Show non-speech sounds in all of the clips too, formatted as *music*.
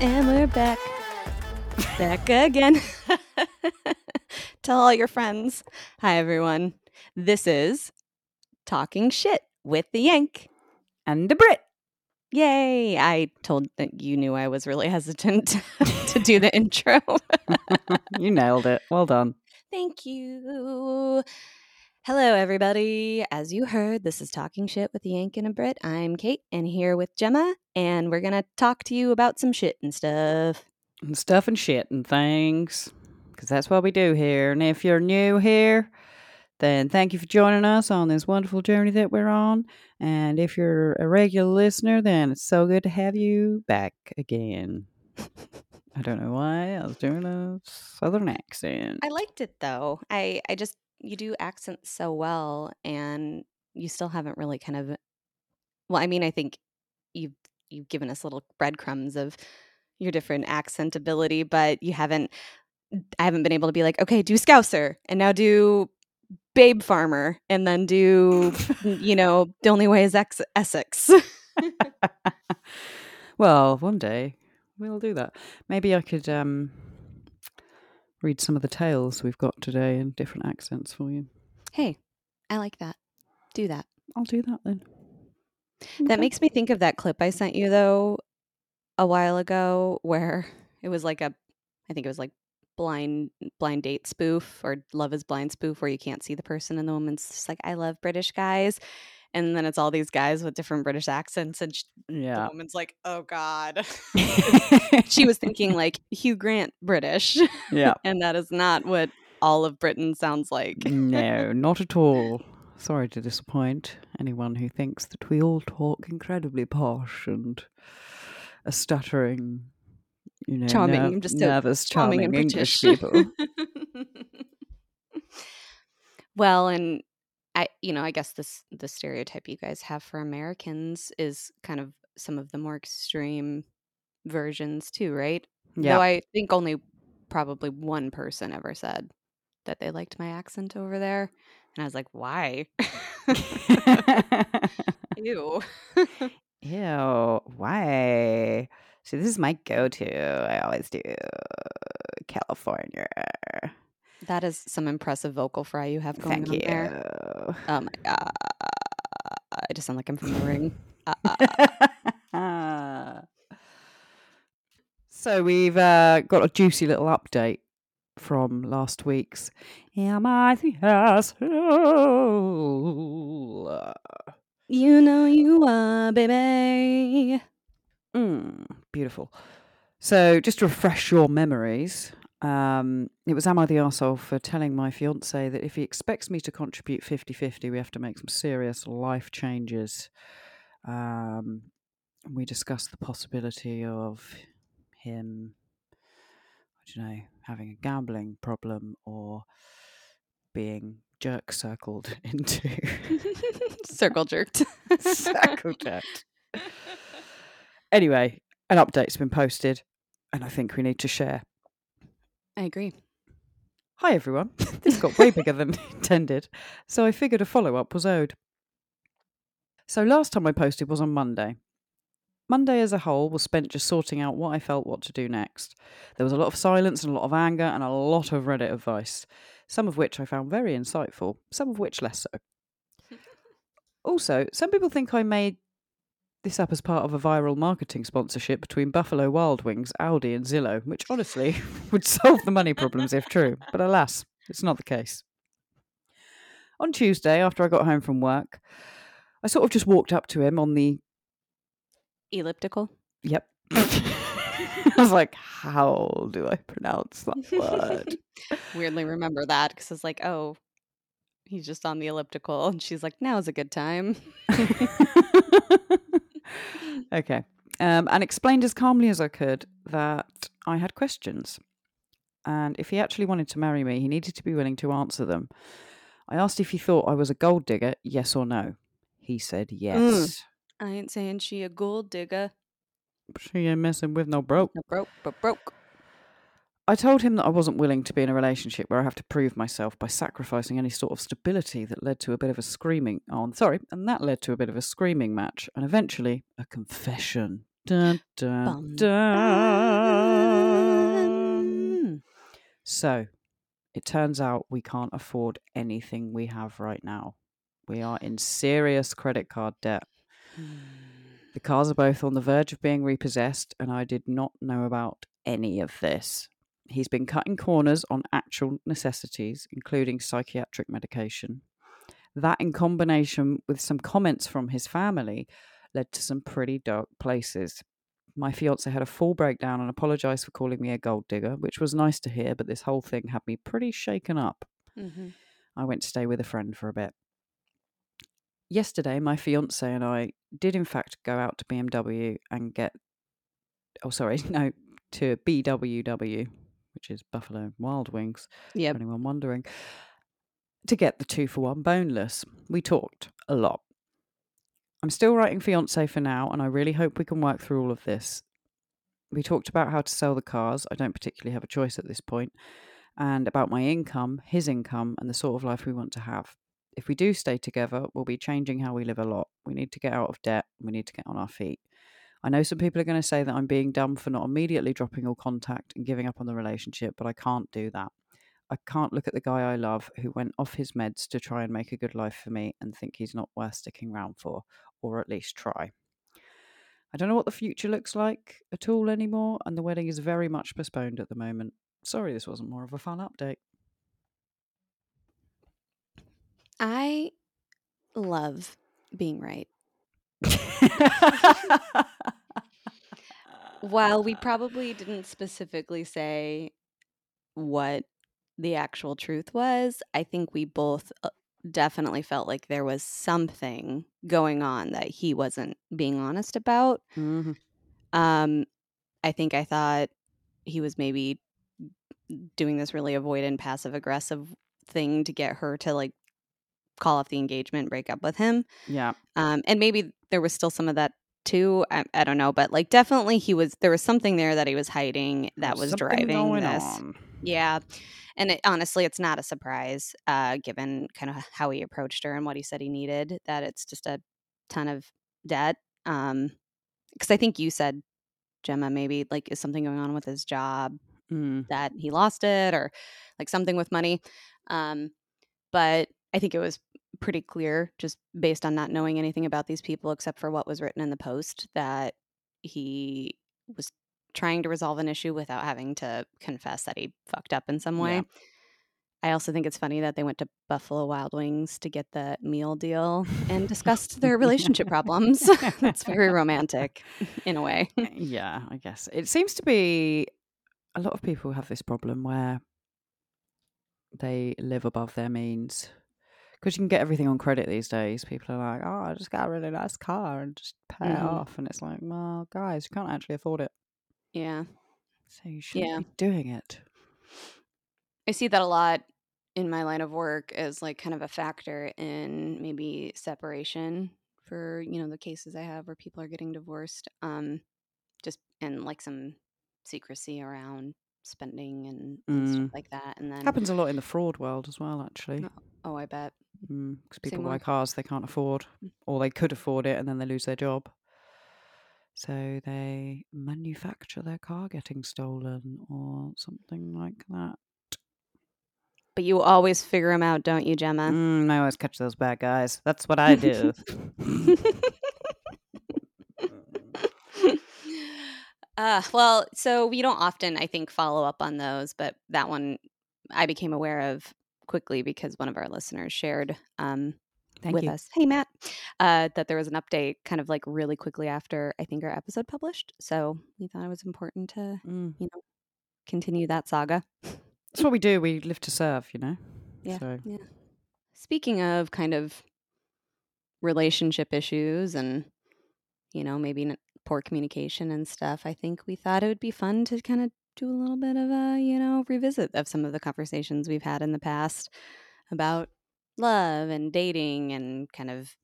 And we're back. Back again. *laughs* Tell all your friends. Hi, everyone. This is Talking Shit with the Yank. And the Brit. Yay! I told that you knew I was really hesitant *laughs* to do the intro. *laughs* you nailed it. Well done. Thank you. Hello, everybody. As you heard, this is Talking Shit with the Yank and a Brit. I'm Kate, and here with Gemma, and we're going to talk to you about some shit and stuff. And stuff and shit and things. Because that's what we do here. And if you're new here, then thank you for joining us on this wonderful journey that we're on. And if you're a regular listener, then it's so good to have you back again. *laughs* I don't know why I was doing a southern accent. I liked it though. I I just you do accents so well and you still haven't really kind of well, I mean, I think you've you've given us little breadcrumbs of your different accent ability, but you haven't I haven't been able to be like, okay, do Scouser and now do Babe Farmer and then do you know, the only way is Ex- Essex. *laughs* well, one day we'll do that. Maybe I could um read some of the tales we've got today in different accents for you. hey, I like that. Do that. I'll do that then. That Okay. makes me think of that clip I sent you though a while ago where it was like a I think it was like blind blind date spoof or love is blind spoof where you can't see the person and the woman's just like I love British guys. And then it's all these guys with different British accents and sh- the woman's like oh god. *laughs* She was thinking *laughs* like Hugh Grant British. Yeah. and that is not what all of Britain sounds like. No, not at all. *laughs* Sorry to disappoint anyone who thinks that we all talk incredibly posh and a stuttering, you know, Charming, ner- I'm just nervous, charming charming, English people. *laughs* well, and I, you know, I guess this the stereotype you guys have for Americans is kind of some of the more extreme versions too, right? Yeah. Though I think only probably one person ever said that they liked my accent over there, and I was like, why? *laughs* *laughs* Ew. Ew, why? See, this is my go-to. I always do California. that is some impressive vocal fry you have going Thank on you. there. Oh my god! I just sound like I'm from the ring. Uh, *laughs* so we've uh, got a juicy little update from last week's Am I the Asshole? you know you are, baby. Mm, beautiful. So, just to refresh your memories, um, it was Am I the Arsehole for telling my fiance that if he expects me to contribute 50 50, we have to make some serious life changes. Um, we discussed the possibility of him, I don't know, having a gambling problem or being jerk circled *laughs* into *laughs* Circle jerked. *laughs* circle jerked. Anyway, an update's been posted, and I think we need to share. I agree. Hi everyone. *laughs* this got way bigger than *laughs* intended, so I figured a follow up was owed. So last time I posted was on Monday. Monday as a whole was spent just sorting out what I felt what to do next. There was a lot of silence and a lot of anger and a lot of Reddit advice, some of which I found very insightful, some of which less so. *laughs* Also, some people think I made this up as part of a viral marketing sponsorship between Buffalo Wild Wings, Aldi, and Zillow, which honestly *laughs* would solve the money problems if true. But alas, it's not the case. On Tuesday, after I got home from work, I sort of just walked up to him on the Elliptical. Yep. *laughs* I was like, how do I pronounce that word? *laughs* Weirdly remember that because it's like, oh, he's just on the elliptical. And she's like, now's a good time. Okay. Um, and explained as calmly as I could that I had questions. And if he actually wanted to marry me, he needed to be willing to answer them. I asked if he thought I was a gold digger, yes or no. He said yes. I ain't saying she a gold digger. She ain't messing with no broke. No broke, but broke. I told him that I wasn't willing to be in a relationship where I have to prove myself by sacrificing any sort of stability that led to a bit of a screaming on sorry, and that led to a bit of a screaming match and eventually a confession. Dun, dun, Bum, dun. So, it turns out we can't afford anything we have right now. We are in serious credit card debt. Hmm. The cars are both on the verge of being repossessed, and I did not know about any of this. He's been cutting corners on actual necessities, including psychiatric medication. That, in combination with some comments from his family, led to some pretty dark places. My fiance had a full breakdown and apologized for calling me a gold digger, which was nice to hear, but this whole thing had me pretty shaken up. Mhm. I went to stay with a friend for a bit. Yesterday, my fiance and I did, in fact, go out to BMW and get. Oh, sorry, *laughs* no, to BWW, which is Buffalo Wild Wings, Yep. for anyone wondering, to get the two for one boneless. We talked a lot. I'm still writing fiance for now, and I really hope we can work through all of this. We talked about how to sell the cars. I don't particularly have a choice at this point, and about my income, his income, and the sort of life we want to have. If we do stay together, we'll be changing how we live a lot. We need to get out of debt. We need to get on our feet. I know some people are going to say that I'm being dumb for not immediately dropping all contact and giving up on the relationship, but I can't do that. I can't look at the guy I love who went off his meds to try and make a good life for me and think he's not worth sticking around for, or at least try. I don't know what the future looks like at all anymore, and the wedding is very much postponed at the moment. Sorry, this wasn't more of a fun update. I love being right. *laughs* While we *laughs* probably didn't specifically say what the actual truth was, I think we both uh, definitely felt like there was something going on that he wasn't being honest about. Mhm. Um, I think I thought he was maybe doing this really avoidant, passive aggressive thing to get her to like call off the engagement, break up with him. Yeah. Um, and maybe there was still some of that too. I, I don't know, but like definitely he was. There was something there that he was hiding that There's was driving this. on. Yeah, and it, honestly, it's not a surprise, uh, given kind of how he approached her and what he said he needed. That it's just a ton of debt. Um, because I think you said, Gemma, maybe like is something going on with his job Mm. that he lost it or like something with money. Um, but I think it was pretty clear, just based on not knowing anything about these people except for what was written in the post, that he was trying to resolve an issue without having to confess that he fucked up in some way. Yeah. I also think it's funny that they went to Buffalo Wild Wings to get the meal deal and discussed their relationship problems. *laughs* That's very *laughs* romantic in a way. Eh, yeah, I guess. It seems to be a lot of people have this problem where they live above their means. Because you can get everything on credit these days. People are like, oh, I just got a really nice car and just pay it Mhm. off. And it's like, well, guys, you can't actually afford it. Yeah. So you shouldn't Yeah. be doing it. I see that a lot in my line of work as like kind of a factor in maybe separation for, you know, the cases I have where people are getting divorced. Um just and like some secrecy around spending and, and stuff Mm. like that. And then Happens a lot in the fraud world as well, actually. No. oh, I bet. Because people Say buy more. cars they can't afford, or they could afford it and then they lose their job. So they manufacture their car getting stolen or something like that. But you always figure them out, don't you, Gemma? Mm, I always catch those bad guys. That's what I do. *laughs* uh, well, so we don't often, I think, follow up on those, but that one I became aware of quickly because one of our listeners shared um, Thank with you. us. Hey, Matt, uh, that there was an update kind of like really quickly after I think our episode published. So we thought it was important to, Mm. you know, continue that saga. That's what we do. We live to serve, you know. Yeah. So Yeah. Speaking of kind of relationship issues and, you know, maybe poor communication and stuff, I think we thought it would be fun to kind of do a little bit of a, you know, revisit of some of the conversations we've had in the past about love and dating and kind of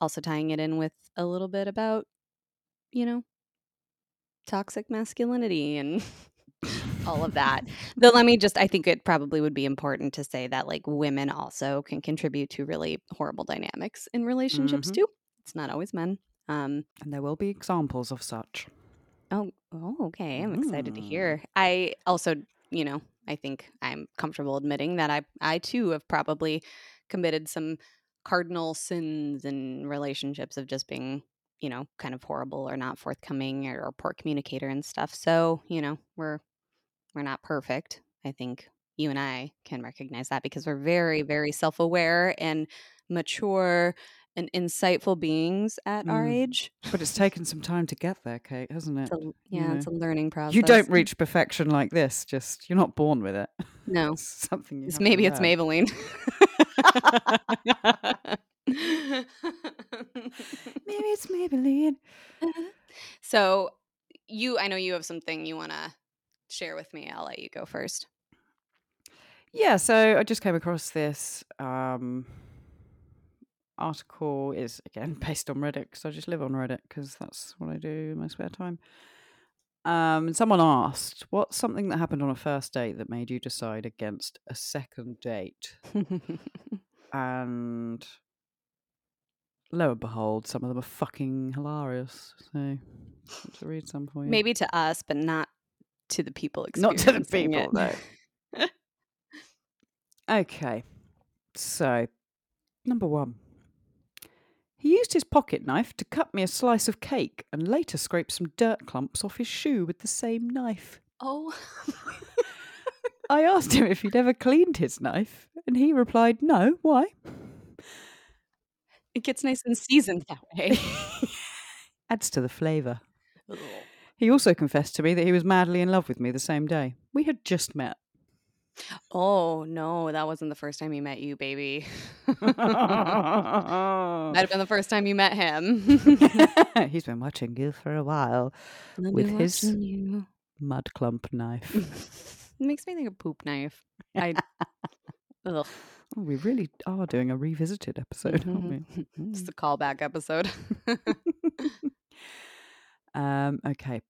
also tying it in with a little bit about, you know, toxic masculinity and *laughs* all of that. Though let me just I think it probably would be important to say that like women also can contribute to really horrible dynamics in relationships Mhm. too. It's not always men. Um And there will be examples of such. Oh oh okay. I'm excited to Mm. hear. I also, you know, I think I'm comfortable admitting that I I too have probably committed some cardinal sins in relationships of just being you know kind of horrible or not forthcoming or, or poor communicator and stuff so you know we're we're not perfect. I think you and I can recognize that because we're very, very self aware and mature and insightful beings at our Mm. age. But it's taken some time to get there, Kate, hasn't it? It's a, You yeah, it's a learning process. You don't reach perfection like this. Just you're not born with it. *laughs* No, It's something it's, *laughs* maybe it's. Maybelline. Maybe it's Maybelline. so, you, I know you have something you want to share with me. I'll let you go first. Yeah, so I just came across this um, article. is again *laughs* based on Reddit because I just live on Reddit because that's what I do in my spare time. Um, and someone asked, "What's something that happened on a first date that made you decide against a second date?" *laughs* And lo and behold, some of them are fucking hilarious. So, to read some for you. Maybe to us, but not to the people Not to the people, no. *laughs* Okay, so number one. He used his pocket knife to cut me a slice of cake and later scraped some dirt clumps off his shoe with the same knife. oh. I asked him if he'd ever cleaned his knife, and he replied, No, why? It gets nice and seasoned that way. *laughs* Adds to the flavour. He also confessed to me that he was madly in love with me the same day. We had just met. Oh no, that wasn't the first time he met you, baby. *laughs* Might *laughs* have been the first time you met him. *laughs* He's been watching you for a while I've with his you. mud clump knife. it makes me think of poop knife. I. Ugh. Oh, we really are doing a revisited episode, aren't we? It's the callback episode. Um, okay.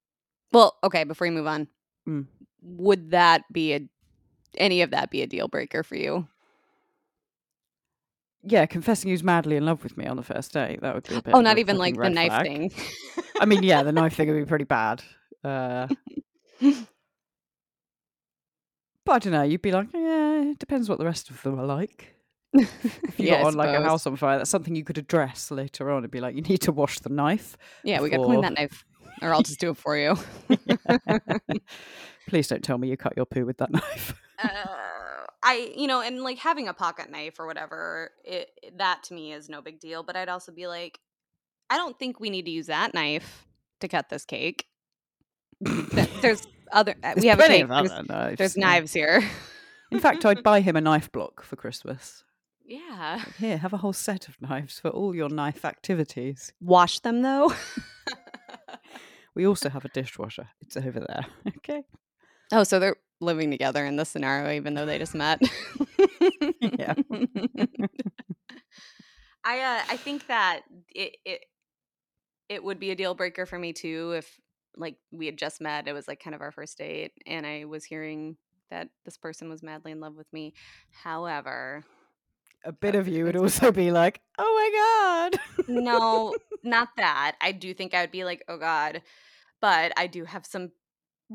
well, okay. Before you move on, Mm. would that be a any of that be a deal breaker for you? Yeah, confessing he was madly in love with me on the first date. That would be a *gasps* bit Oh, not even like the knife flag. thing. I mean, yeah, the *laughs* knife thing would be pretty bad. Uh, *laughs* but I don't know. You'd be like, yeah, it depends what the rest of them are like. If you Yeah, got on like a house on fire, that's something you could address later on. It'd be like, you need to wash the knife. Yeah, we got to clean that knife, or I'll *laughs* just do it for you. Please don't tell me you cut your poo with that knife. Uh, I, you know, and like having a pocket knife or whatever, it, that to me is no big deal. But I'd also be like, I don't think we need to use that knife to cut this cake. There's other. uh, There's we have a cake. There's, knives. there's knives here. In fact, I'd *laughs* buy him a knife block for Christmas. yeah. Like, Here, have a whole set of knives for all your knife activities. Wash them though. *laughs* We also have a dishwasher. It's over there. *laughs* Okay. oh, so they're living together in this scenario, even though they just met. Yeah. *laughs* I uh, I think that it it it would be a deal breaker for me too if like we had just met. It was like kind of our first date, and I was hearing that this person was madly in love with me. However, A bit of you would also be like, oh my God. *laughs* no, not that. I do think I would be like, oh god, but I do have some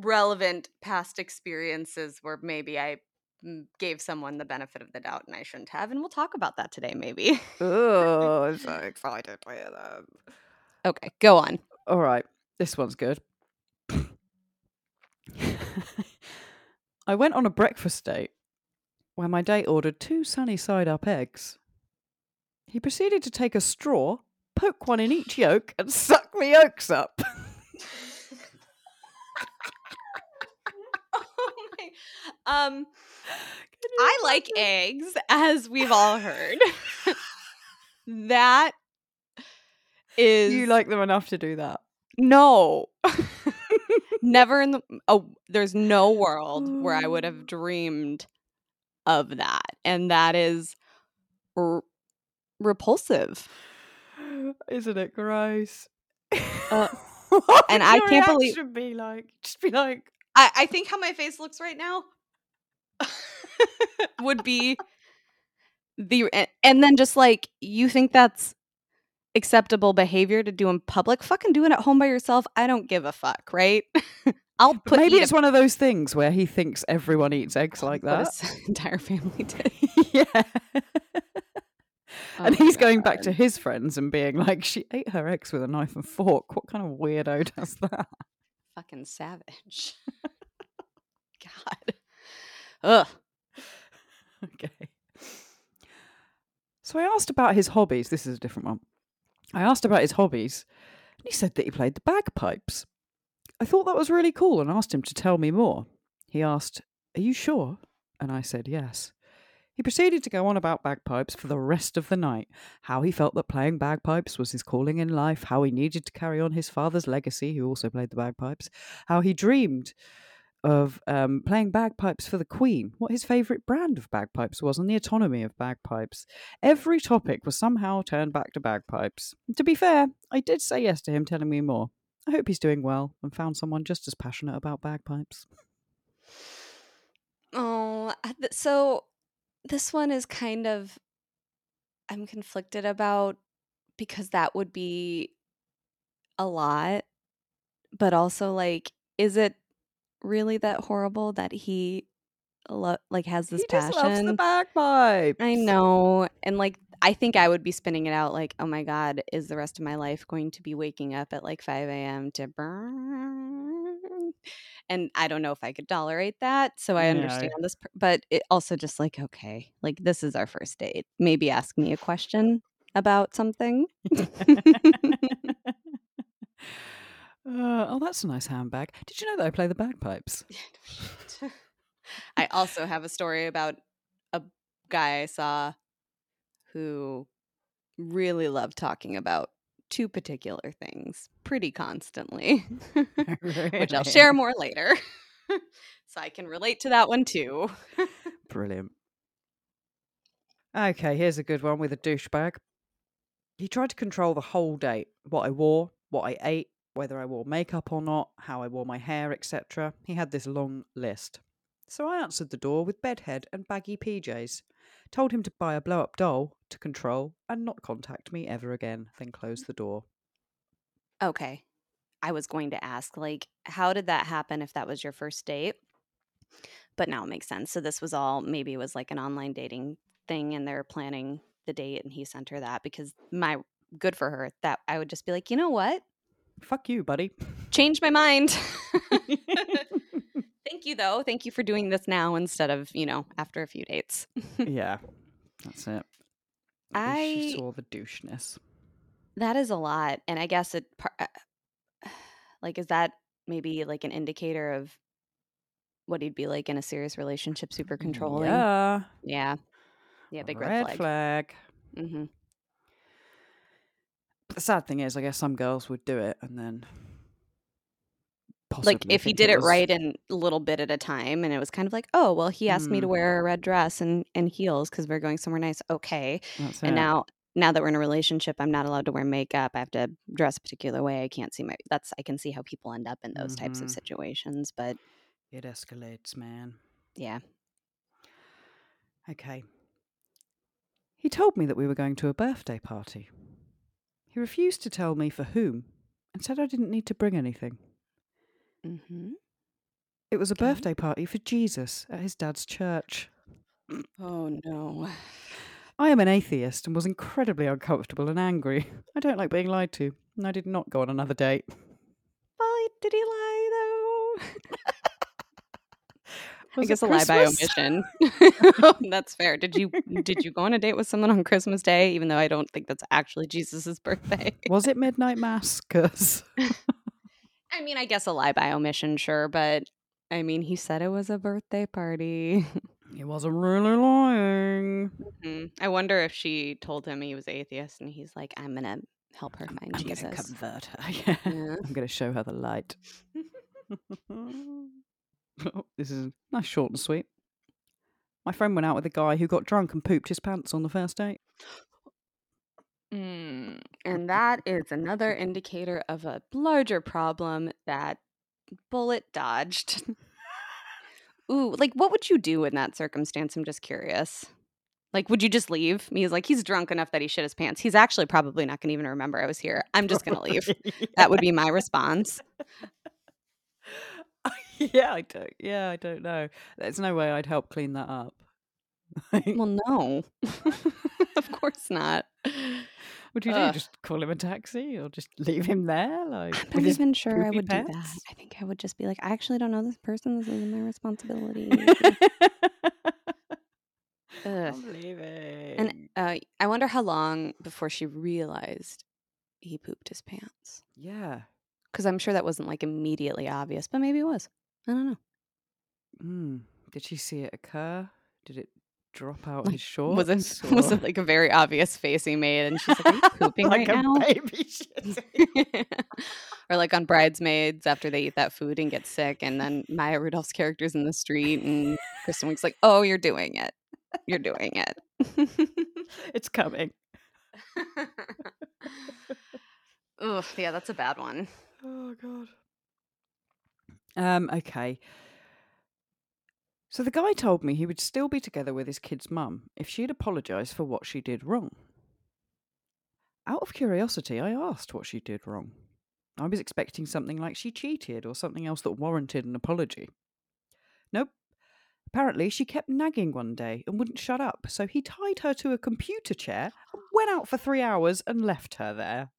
relevant past experiences where maybe I mm, gave someone the benefit of the doubt and I shouldn't have, and we'll talk about that today, maybe. oh, I'm so *laughs* excited hear that. okay, go on. All right. This one's good. *laughs* I went on a breakfast date where my date ordered two sunny side up eggs. He proceeded to take a straw, poke one in each yolk, and suck the yolks up. *laughs* oh my, um, I like eggs, as we've all heard. *laughs* that is you like them enough to do that. no. *laughs* Never in the oh, there's no world where I would have dreamed of that, and that is r- repulsive. *gasps* Isn't it gross? Uh, *laughs* and I can't believe- Be like, just be like, I, I think how my face looks right now *laughs* would be the and then just like you think that's acceptable behavior to do in public, fucking do it at home by yourself. I don't give a fuck, right? *laughs* I'll put maybe it's one of those things where he thinks everyone eats eggs like that. *laughs* entire family did. yeah. and Oh, he's going back to his friends and being like, she ate her eggs with a knife and fork. What kind of weirdo does that? fucking savage. God. Ugh. *laughs* okay. So I asked about his hobbies. This is a different one. I asked about his hobbies, and he said that he played the bagpipes. I thought that was really cool and asked him to tell me more. He asked, Are you sure? And I said, Yes. He proceeded to go on about bagpipes for the rest of the night, how he felt that playing bagpipes was his calling in life, how he needed to carry on his father's legacy, who also played the bagpipes, how he dreamed of um, playing bagpipes for the Queen, what his favourite brand of bagpipes was, and the autonomy of bagpipes. Every topic was somehow turned back to bagpipes. To be fair, I did say yes to him telling me more. I hope he's doing well and found someone just as passionate about bagpipes. Oh, so this one is kind of I'm conflicted about because that would be a lot, but also like, is it really that horrible that he lo- like has this he just passion? loves the bagpipes. I know, and like I think I would be spinning it out like, oh my god, is the rest of my life going to be waking up at like 5 a.m. to burn? And I don't know if I could tolerate that. So I No. understand this, per- but it also just like, okay, like this is our first date. Maybe ask me a question about something. *laughs* *laughs* *laughs* Uh, oh, that's a nice handbag. Did you know that I play the bagpipes? *laughs* *laughs* I also have a story about a guy I saw who really loved talking about two particular things pretty constantly, *laughs* which I'll share more later. so I can relate to that one too. Brilliant. Okay, here's a good one with a douchebag. He tried to control the whole date what I wore, what I ate, whether I wore makeup or not, how I wore my hair, etc. He had this long list. So I answered the door with bedhead and baggy PJs, told him to buy a blow up doll to control and not contact me ever again, then closed the door. Okay. I was going to ask, like, how did that happen if that was your first date? But now it makes sense. So this was all maybe it was like an online dating thing and they're planning the date and he sent her that because my good for her that I would just be like, you know what? Fuck you, buddy. Change my mind. *laughs* Thank you though. Thank you for doing this now instead of, you know, after a few dates. *laughs* yeah, that's it. Least she I- saw the doucheness. That is a lot. And I guess it uh, *sighs* like is that maybe like an indicator of what he'd be like in a serious relationship, super controlling? Yeah. Yeah. Yeah, big red, red flag. flag. hmm But the sad thing is, I guess some girls would do it and then Like if he did it was- right in a little bit at a time and it was kind of like, "Oh, well, he asked me to Mm. wear a red dress and and heels cuz we're going somewhere nice." Okay. That's And it. now now that we're in a relationship, I'm not allowed to wear makeup. I have to dress a particular way. I can't see my that's I can see how people end up in those types of Mhm. situations, but it escalates, man. yeah. Okay. He told me that we were going to a birthday party. He refused to tell me for whom and said I didn't need to bring anything. Mm-hmm. It was a Okay. birthday party for Jesus at his dad's church. Oh no. *sighs* I am an atheist and was incredibly uncomfortable and angry. I don't like being lied to, and I did not go on another date. Well, did he lie though? *laughs* I Was it guess a lie by omission. *laughs* *laughs* *laughs* that's fair. Did you did you go on a date with someone on Christmas Day? Even though I don't think that's actually Jesus's birthday. Was it midnight mass? Because I mean, I guess a lie by omission, sure, but I mean, he said it was a birthday party. he wasn't really lying. Mhm. I wonder if she told him he was atheist, and he's like, "I'm gonna help her find Jesus. I'm Jesus." going to convert her. Yeah. Yeah. I'm going to show her the light. *laughs* this is nice, short and sweet. My friend went out with a guy who got drunk and pooped his pants on the first date. Mm, and that is another indicator of a larger problem that bullet dodged. *laughs* Ooh, like what would you do in that circumstance? I'm just curious. Like, would you just leave? He's like, he's drunk enough that he shit his pants. He's actually probably not going to even remember I was here. I'm just going to leave. Probably, *laughs* That would be my response. *laughs* yeah. I don't. Yeah, I don't know. There's no way I'd help clean that up. *laughs* Well, no. *laughs* of course not. what do you do? Just call him a taxi, or just leave him there? Like, I'm not even sure I would do that. I think I would just be like, I actually don't know this person. This isn't my responsibility. I'm leaving. And uh, I wonder how long before she realized he pooped his pants. yeah. Because I'm sure that wasn't like immediately obvious, but maybe it was. I don't know. Mm. Did she see it occur? Did it drop *laughs* out Like, his shorts? *laughs* Was it was it like a very obvious face he made? And she's like, "Are you *laughs* pooping like right a now?" baby shit. or like on Bridesmaids after they eat that food and get sick, and then Maya Rudolph's character's in the street, and Kristen Wiig's like, "Oh, you're doing it. You're doing it." it's coming. Ugh, yeah, that's a bad one. Oh god. Um, okay. So the guy told me he would still be together with his kid's mum if she'd apologised for what she did wrong. Out of curiosity, I asked what she did wrong. I was expecting something like she cheated or something else that warranted an apology. Nope. Apparently, she kept nagging one day and wouldn't shut up, so he tied her to a computer chair and went out for three hours and left her there.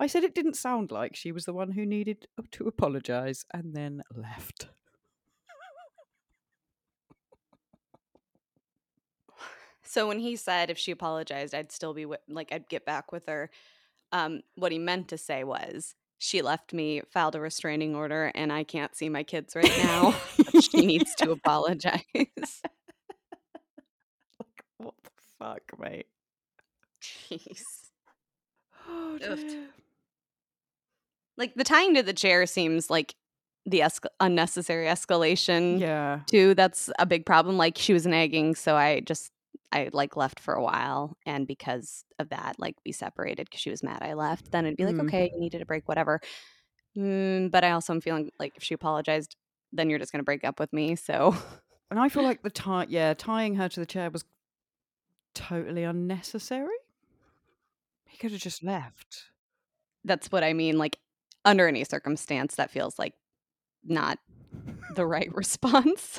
I said it didn't sound like she was the one who needed *laughs* to apologise and then left. So when he said if she apologized, I'd still be wi- like I'd get back with her. Um, what he meant to say was she left me, filed a restraining order, and I can't see my kids right now. *laughs* she needs to apologize. *laughs* What the fuck, mate? Jeez. Oh. Like the tying to the chair seems like the esca- unnecessary escalation Yeah. too. That's a big problem. Like she was nagging, so I just I like left for a while, and because of that, like we separated because she was mad I left. Then it'd be like, Mm. okay, you needed a break, whatever. Mm, but I also am feeling like if she apologized, then you're just gonna break up with me. So And I feel like the *laughs* tie, yeah, tying her to the chair was totally unnecessary. He could have just left. that's what I mean. Like under any circumstance, that feels like not the right *laughs* response.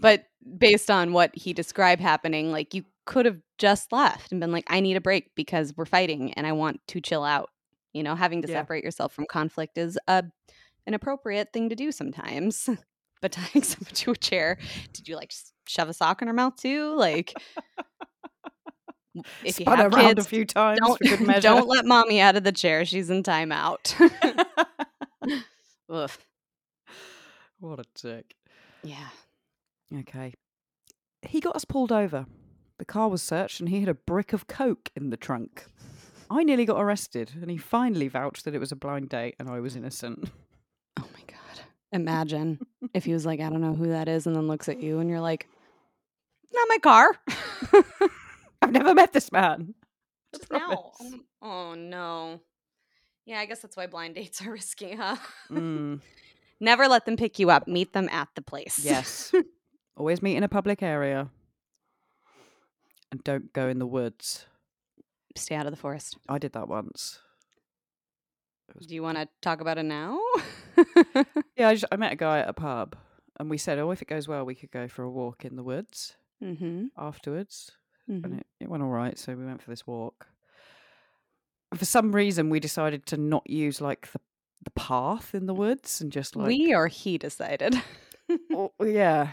but based on what he described happening, like you could have just left and been like, I need a break because we're fighting and I want to chill out. You know, having to Yeah. separate yourself from conflict is a an appropriate thing to do sometimes. *laughs* but tying *laughs* someone to a chair, did you like shove a sock in her mouth too? Like, if you Spun have her around kids, a few times don't for good *laughs* measure. don't let mommy out of the chair. She's in timeout. *laughs* What a dick. Yeah. Okay. He got us pulled over. The car was searched and he had a brick of coke in the trunk. I nearly got arrested and he finally vouched that it was a blind date and I was innocent. Oh my god. Imagine if he was like, I don't know who that is, and then looks at you and you're like, Not my car. *laughs* I've never met this man. *laughs* Just now. Oh, oh no. Yeah, I guess that's why blind *laughs* dates are risky, huh? Mm, *laughs* Never let them pick you up. Meet them at the place. yes. Always meet in a public area. And don't go in the woods. Stay out of the forest. I did that once. Do you want to talk about it now? Yeah, I, just, I met a guy at a pub and we said, oh, if it goes well, we could go for a walk in the woods mm-hmm. afterwards. Mm-hmm. and it, it went all right. So we went for this walk. And for some reason, we decided to not use like the the path in the woods and just like we or he decided. *laughs* Oh, yeah.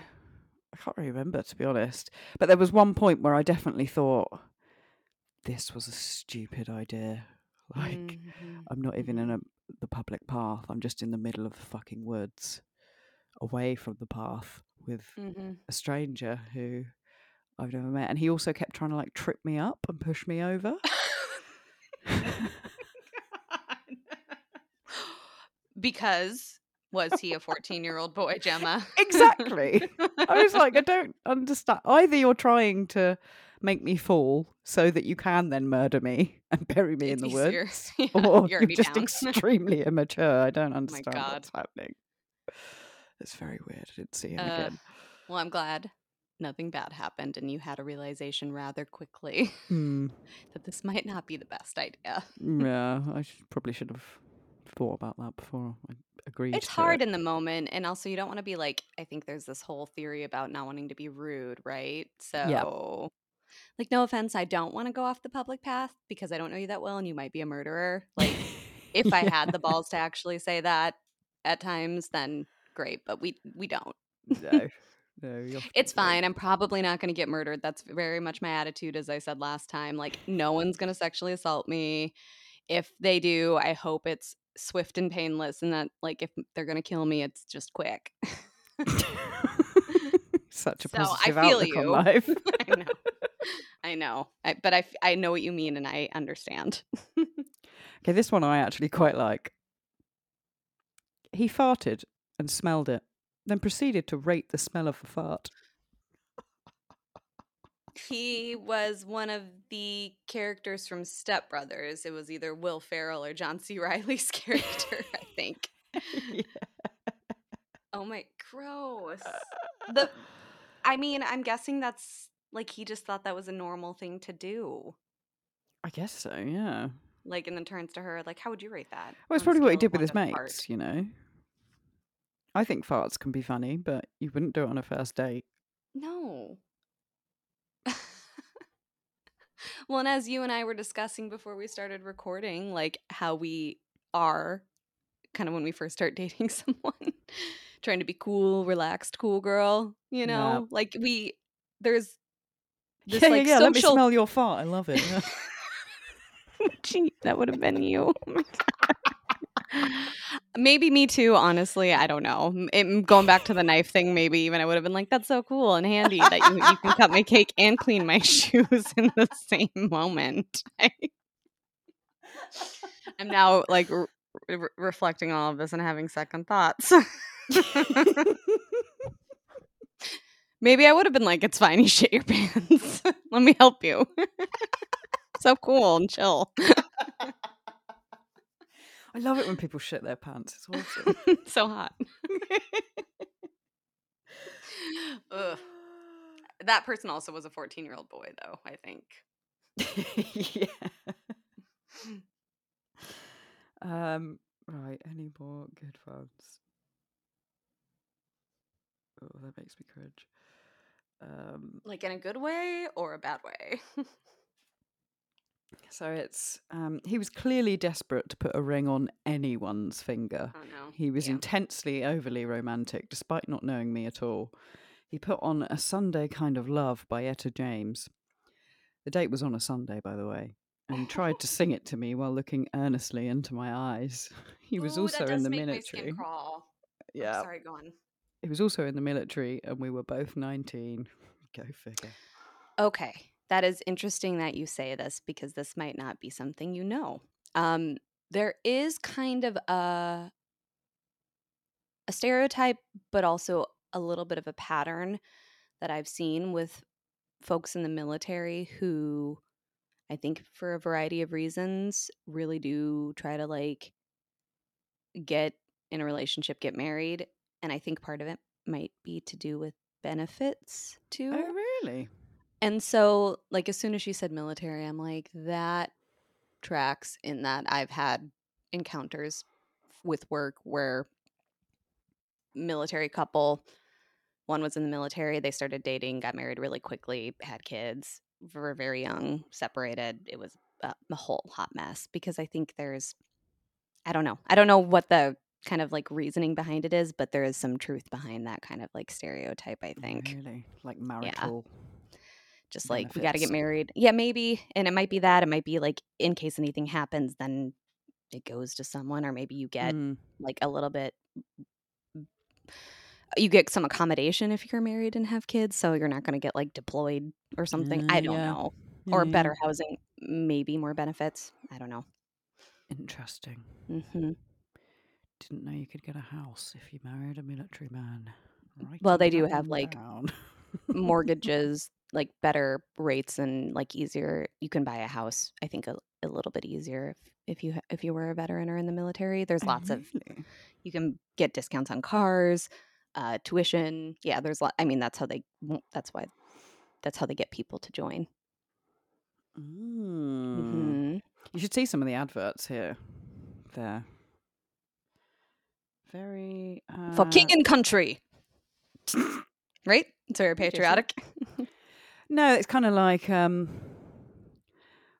I can't really remember to be honest. But there was one point where I definitely thought this was a stupid idea. *laughs* Like Mhm. I'm not even in a the public path. I'm just in the middle of the fucking woods, away from the path with Mhm. a stranger who I've never met. And he also kept trying to like trip me up and push me over. *laughs* because was he a 14 year old boy, Gemma? *laughs* exactly. I was like, I *laughs* don't understand. Either you're trying to make me fall so that you can then murder me and bury me in the easier. woods, Yeah, or you're you're just down. extremely immature. I don't understand God. what's happening. It's very weird. I didn't see him Uh, again. well, I'm glad nothing bad happened and you had a realization rather quickly Hmm. *laughs* that this might not be the best idea. *laughs* Yeah, I should, probably should have thought about that before I agreed. It's hard it. in the moment, and also you don't want to be like. I think there's this whole theory about not wanting to be rude, right? So, like, no offense, I don't want to go off the public path because I don't know you that well, and you might be a murderer. Like, *laughs* if I had the balls to actually say that at times, then great, but we we don't. no, no, you often It's fine. I'm probably not going to get murdered. That's very much my attitude, as I said last time. Like, no one's going to sexually assault me. If they do, I hope it's swift and painless, and that, like, if they're going to kill me, it's just quick. *laughs* Such a So, I positive feel outlook on life. *laughs* I know. I know. I, but I, I know what you mean, and I understand. *laughs* Okay, this one I actually quite like. He farted and smelled it, then proceeded to rate the smell of the fart. he was one of the characters from Step Brothers. It was either Will Ferrell or John C. Reilly's *laughs* character, I think. *laughs* yeah. Oh my, gross. The, I mean, I'm guessing that's like he just thought that was a normal thing to do. I guess so, yeah. Like, and then turns to her, like, how would you rate that? Well, it's probably what he did with his mates, you know. I think farts can be funny, but you wouldn't do it on a first date. No. *laughs* well, and as you and I were discussing before we started recording, like how we are kind of when we first start *laughs* dating someone, trying to be cool, relaxed, cool girl, you Yeah. know? Like we there's this yeah, like yeah, yeah. Let me smell your fart. I love it. *laughs* yeah. Gee, that would have been you. Oh my God. Maybe me too, honestly. I don't know. It- going back to the knife thing, maybe even I would have been like, that's so cool and handy that you, you can cut my cake and clean my *laughs* shoes in the same moment. *laughs* I'm now like re- re- reflecting all of this and having second thoughts. *laughs* maybe I would have been like, it's fine, you shit your pants. Let me help you. so cool and chill. I love it when people shit their pants. It's awesome. *laughs* so hot. *laughs* Ugh. That person also was a 14 year old boy, though, I think. *laughs* yeah. Um. Right. Any more good ones? Oh, that makes me cringe. Um. Like in a good way or a bad way? So it's um. He was clearly desperate to put a ring on anyone's finger. oh no. He was Yeah. intensely overly romantic, despite not knowing me at all. He put on A Sunday Kind of Love by Etta James. The date was on a Sunday, by the way, and tried to sing it to me while looking earnestly into my eyes. *laughs* He was Ooh, also in the military. Yeah, sorry, go on. he was also in the military, and we were both 19. *laughs* Go figure. Okay. That is interesting that you say this because this might not be something you know. Um, there is kind of a a stereotype, but also a little bit of a pattern that I've seen with folks in the military who I think for a variety of reasons really do try to like get in a relationship, get married, and I think part of it might be to do with benefits too. Oh, really? And so, like, as soon as she said military, I'm like, that tracks in that I've had encounters with work where military couple, one was in the military, they started dating, got married really quickly, had kids, were very young, separated. It was a, a whole hot mess because I think there's, I don't know, I don't know what the kind of like reasoning behind it is, but there is some truth behind that kind of like stereotype, I think Really? Like marital. Just like we got to get married. Yeah, maybe. And it might be that. It might be like in case anything happens, then it goes to someone, or maybe you get Mm, like a little bit. You get some accommodation if you're married and have kids, so you're not going to get like deployed or something. Yeah, I don't yeah. know. Or better housing, maybe more benefits. I don't know. Interesting. hmm Didn't know you could get a house if you married a military man. Writing Well, they do have one like down. *laughs* mortgages, like better rates and like easier. You can buy a house. I think a, a little bit easier if if you if you were a veteran or in the military. There's lots of you can get discounts on cars uh, tuition. Yeah, there's a lot. I mean, that's how they. That's why. That's how they get people to join. Mm. hmm You should see some of the adverts here. There. Very. Uh, For king and country, *laughs* right? It's very guess so. patriotic. No, it's kind of like um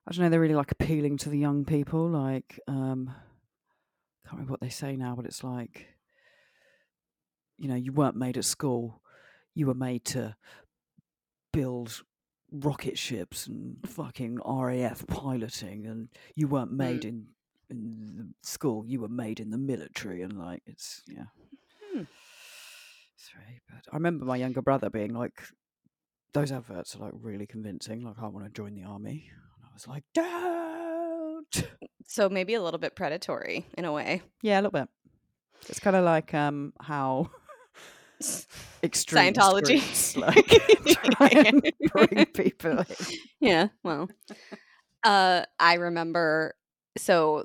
I don't know, they're really like appealing to the young people, like um can't remember what they say now, but it's like you know, you weren't made at school. You were made to build rocket ships and fucking RAF piloting and you weren't made Mm. in in the school, you were made in the military and like it's yeah. Very bad. I remember my younger brother being like those adverts are like really convincing. Like, I want to join the army. And I was like, don't. So maybe a little bit predatory in a way. Yeah, a little bit. It's kind of like um how extreme Scientology. groups, like *laughs* try *laughs* and bring people in. yeah well uh i remember so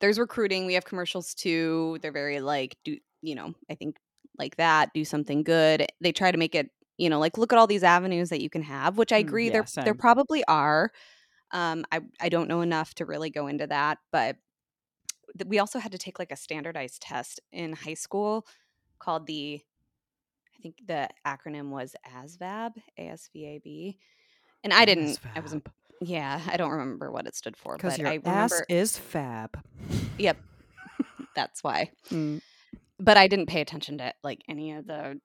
there's recruiting we have commercials too they're very like do you know i think like that do something good they try to make it you know like look at all these avenues that you can have which i Mm, agree yeah, there there probably are um i i don't know enough to really go into that but th- we also had to take like a standardized test in high school called the i think the acronym was asvab asvab and i didn't i wasn't yeah, I don't remember what it stood for, but your I ass is fab. Yep. that's why. *laughs* Mm. But I didn't pay attention to like any of the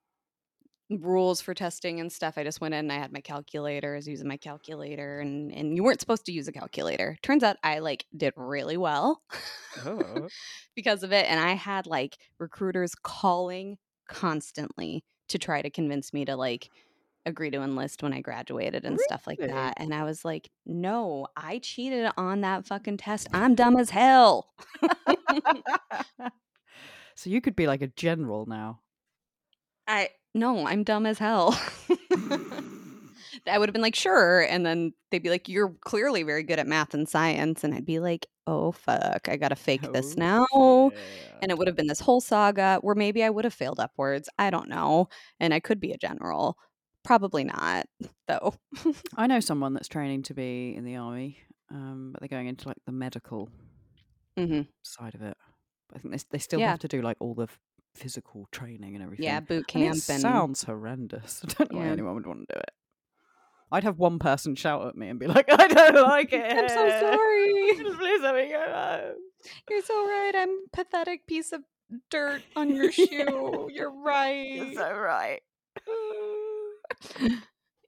rules for testing and stuff. I just went in and I had my calculator, I was using my calculator and and you weren't supposed to use a calculator. Turns out I like did really well Oh. *laughs* because of it and I had like recruiters calling constantly to try to convince me to like agree to enlist when I graduated and stuff like that. And I was like, no, I cheated on that fucking test. I'm dumb as hell. *laughs* *laughs* so you could be like a general now. I no, I'm dumb as hell. *laughs* *laughs* I would have been like, sure. And then they'd be like, you're clearly very good at math and science. And I'd be like, oh, fuck, I got to fake this Oh, now. shit. And it would have been this whole saga where maybe I would have failed upwards. I don't know. And I could be a general. Probably not, though. *laughs* I know someone that's training to be in the army, um, but they're going into like the medical hmm side of it. I think they, they still Yeah. have to do like all the f- physical training and everything. Yeah, boot and camp it and sounds horrendous. *laughs* I don't know why anyone would want to do it. I'd have one person shout at me and be like, *laughs* "I don't like it. *laughs* I'm so sorry. Please let me go home." You're so right. I'm a pathetic piece of dirt on your shoe. You're right. You're so right.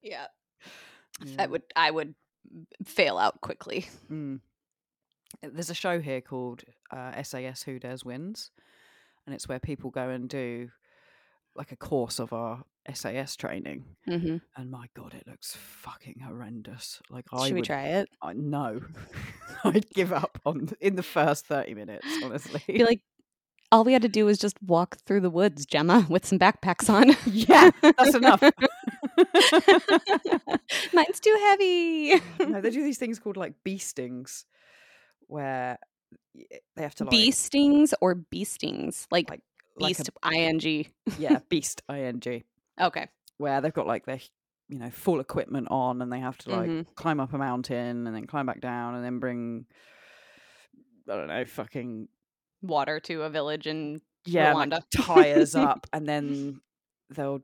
yeah. Yeah. I would I would fail out quickly. Mm. There's a show here called uh, SAS Who Dares Wins, and it's where people go and do like a course of our SAS training. Mm-hmm. And my god, it looks fucking horrendous. Like I Should we would, try it? I no, *laughs* I'd give up on in the first thirty minutes. Honestly, like, all we had to do was just walk through the woods, Gemma, with some backpacks on. yeah, that's enough. *laughs* Mine's too heavy. *laughs* no, they do these things called like bee stings, where they have to like Bee stings or bee stings? Like, like like beast, ing. yeah *laughs* beast ing Okay. where they've got like their you know full equipment on and they have to like Mhm. climb up a mountain and then climb back down and then bring I don't know fucking Water to a village in yeah and, like tires *laughs* up and then they'll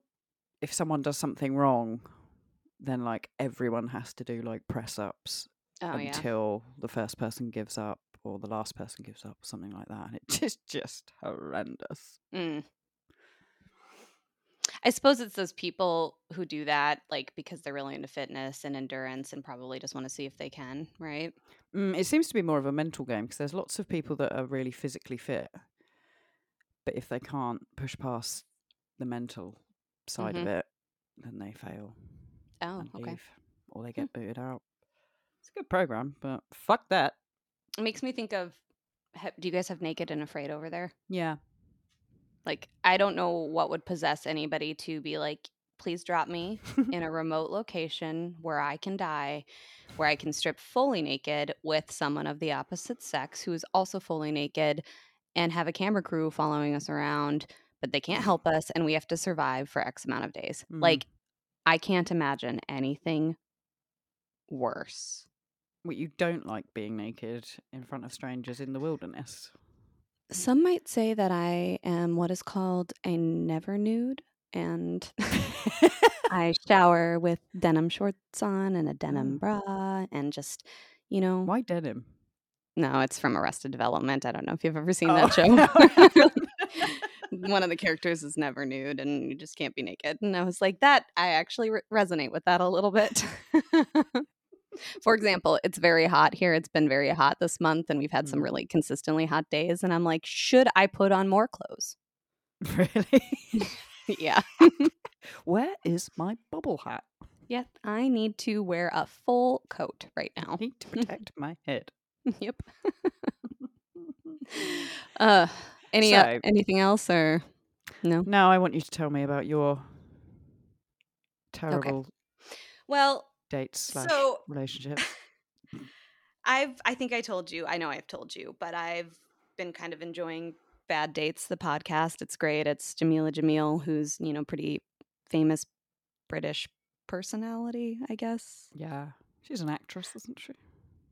if someone does something wrong then like everyone has to do like press ups Oh, yeah. until the first person gives up or the last person gives up or something like that and it's *laughs* just just horrendous Mm. I suppose it's those people who do that, like because they're really into fitness and endurance and probably just want to see if they can, right? Mm, it seems to be more of a mental game because there's lots of people that are really physically fit, but if they can't push past the mental side Mhm. of it, then they fail Oh, okay. leave, or they get booted out. It's a good program, but fuck that. It makes me think of do you guys have Naked and Afraid over there? Yeah, Like, I don't know what would possess anybody to be like, please drop me *laughs* in a remote location where I can die, where I can strip fully naked with someone of the opposite sex who is also fully naked and have a camera crew following us around, but they can't help us and we have to survive for X amount of days. Mm. Like, I can't imagine anything worse. What you don't like being naked in front of strangers in the wilderness. Some might say that I am what is called a never nude, and *laughs* I shower with denim shorts on and a denim Oh. bra and just, you know. Why denim? No, it's from Arrested Development. I don't know if you've ever seen Oh. that show. *laughs* *laughs* One of the characters is never nude and you just can't be naked. And I was like, that, I actually re- resonate with that a little bit. For example, it's very hot here. It's been very hot this month and we've had some Mm. really consistently hot days. And I'm like, should I put on more clothes? *laughs* really? *laughs* yeah. *laughs* Where is my bubble hat? Yeah. I need to wear a full coat right I now. need to protect my head. yep. Uh, any uh, anything else or no? Now I want you to tell me about your terrible Well, dates slash so relationships. *laughs* I've I think I told you. I know I've told you, but I've been kind of enjoying Bad Dates, the podcast. It's great. It's Jameela Jamil, who's, you know, pretty famous British personality, I guess. Yeah. She's an actress, isn't she?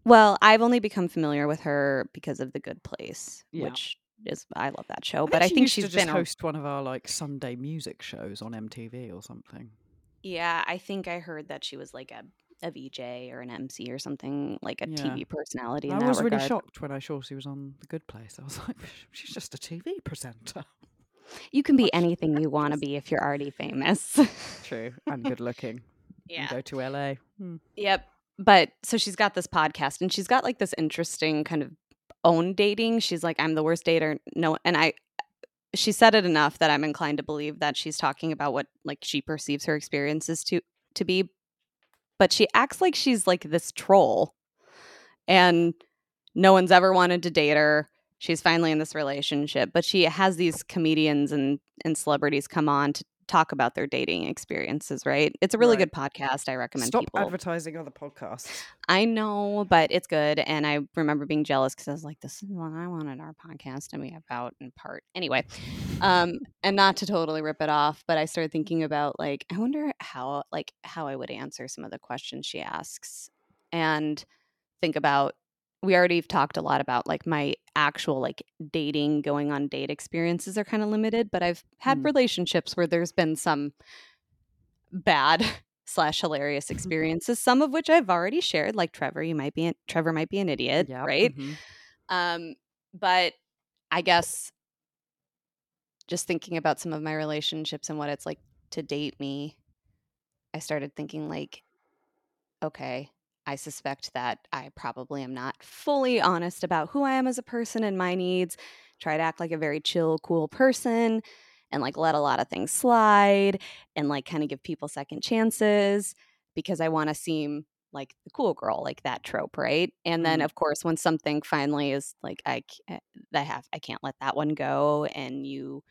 Well, I've only become familiar with her because of The Good Place, Yeah. which is I love that show. but I think she's been host one of our like Sunday music shows on MTV or something. Yeah, I think I heard that she was like a a VJ or an MC or something, like a Yeah. TV personality. I that was really shocked when I saw she was on The Good Place. I was like, *laughs* she's just a TV presenter. You can be *laughs* anything you want to be if you're already famous. *laughs* True. And good looking. And go to LA. Hmm. Yep. But so she's got this podcast and she's got like this interesting kind of own dating. She's like, I'm the worst dater. No, and I, she said it enough that I'm inclined to believe that she's talking about what like she perceives her experiences to to be. But she acts like she's like this troll, and no one's ever wanted to date her. She's finally in this relationship, but she has these comedians and and celebrities come on to talk about their dating experiences. Right? It's a really Right. good podcast. I recommend Stop people. advertising other podcasts. I know, but it's good. And I remember being jealous because I was like, this is what I wanted our podcast to be about in part. Anyway, um, and not to totally rip it off, but I started thinking about like, I wonder how like how I would answer some of the questions she asks. And think about we already have talked a lot about like my actual like dating, going on date experiences are kind of limited, but I've had Mm. relationships where there's been some bad *laughs* slash hilarious *laughs* experiences some of which i've already shared like trevor you might be an, trevor might be an idiot Yep, right mhm. um but i guess just thinking about some of my relationships and what it's like to date me i started thinking like okay i suspect that i probably am not fully honest about who i am as a person and my needs try to act like a very chill cool person and like let a lot of things slide and like kind of give people second chances because I want to seem like the cool girl, like that trope, right? And then Mm. of course when something finally is like I I have I can't let that one go and you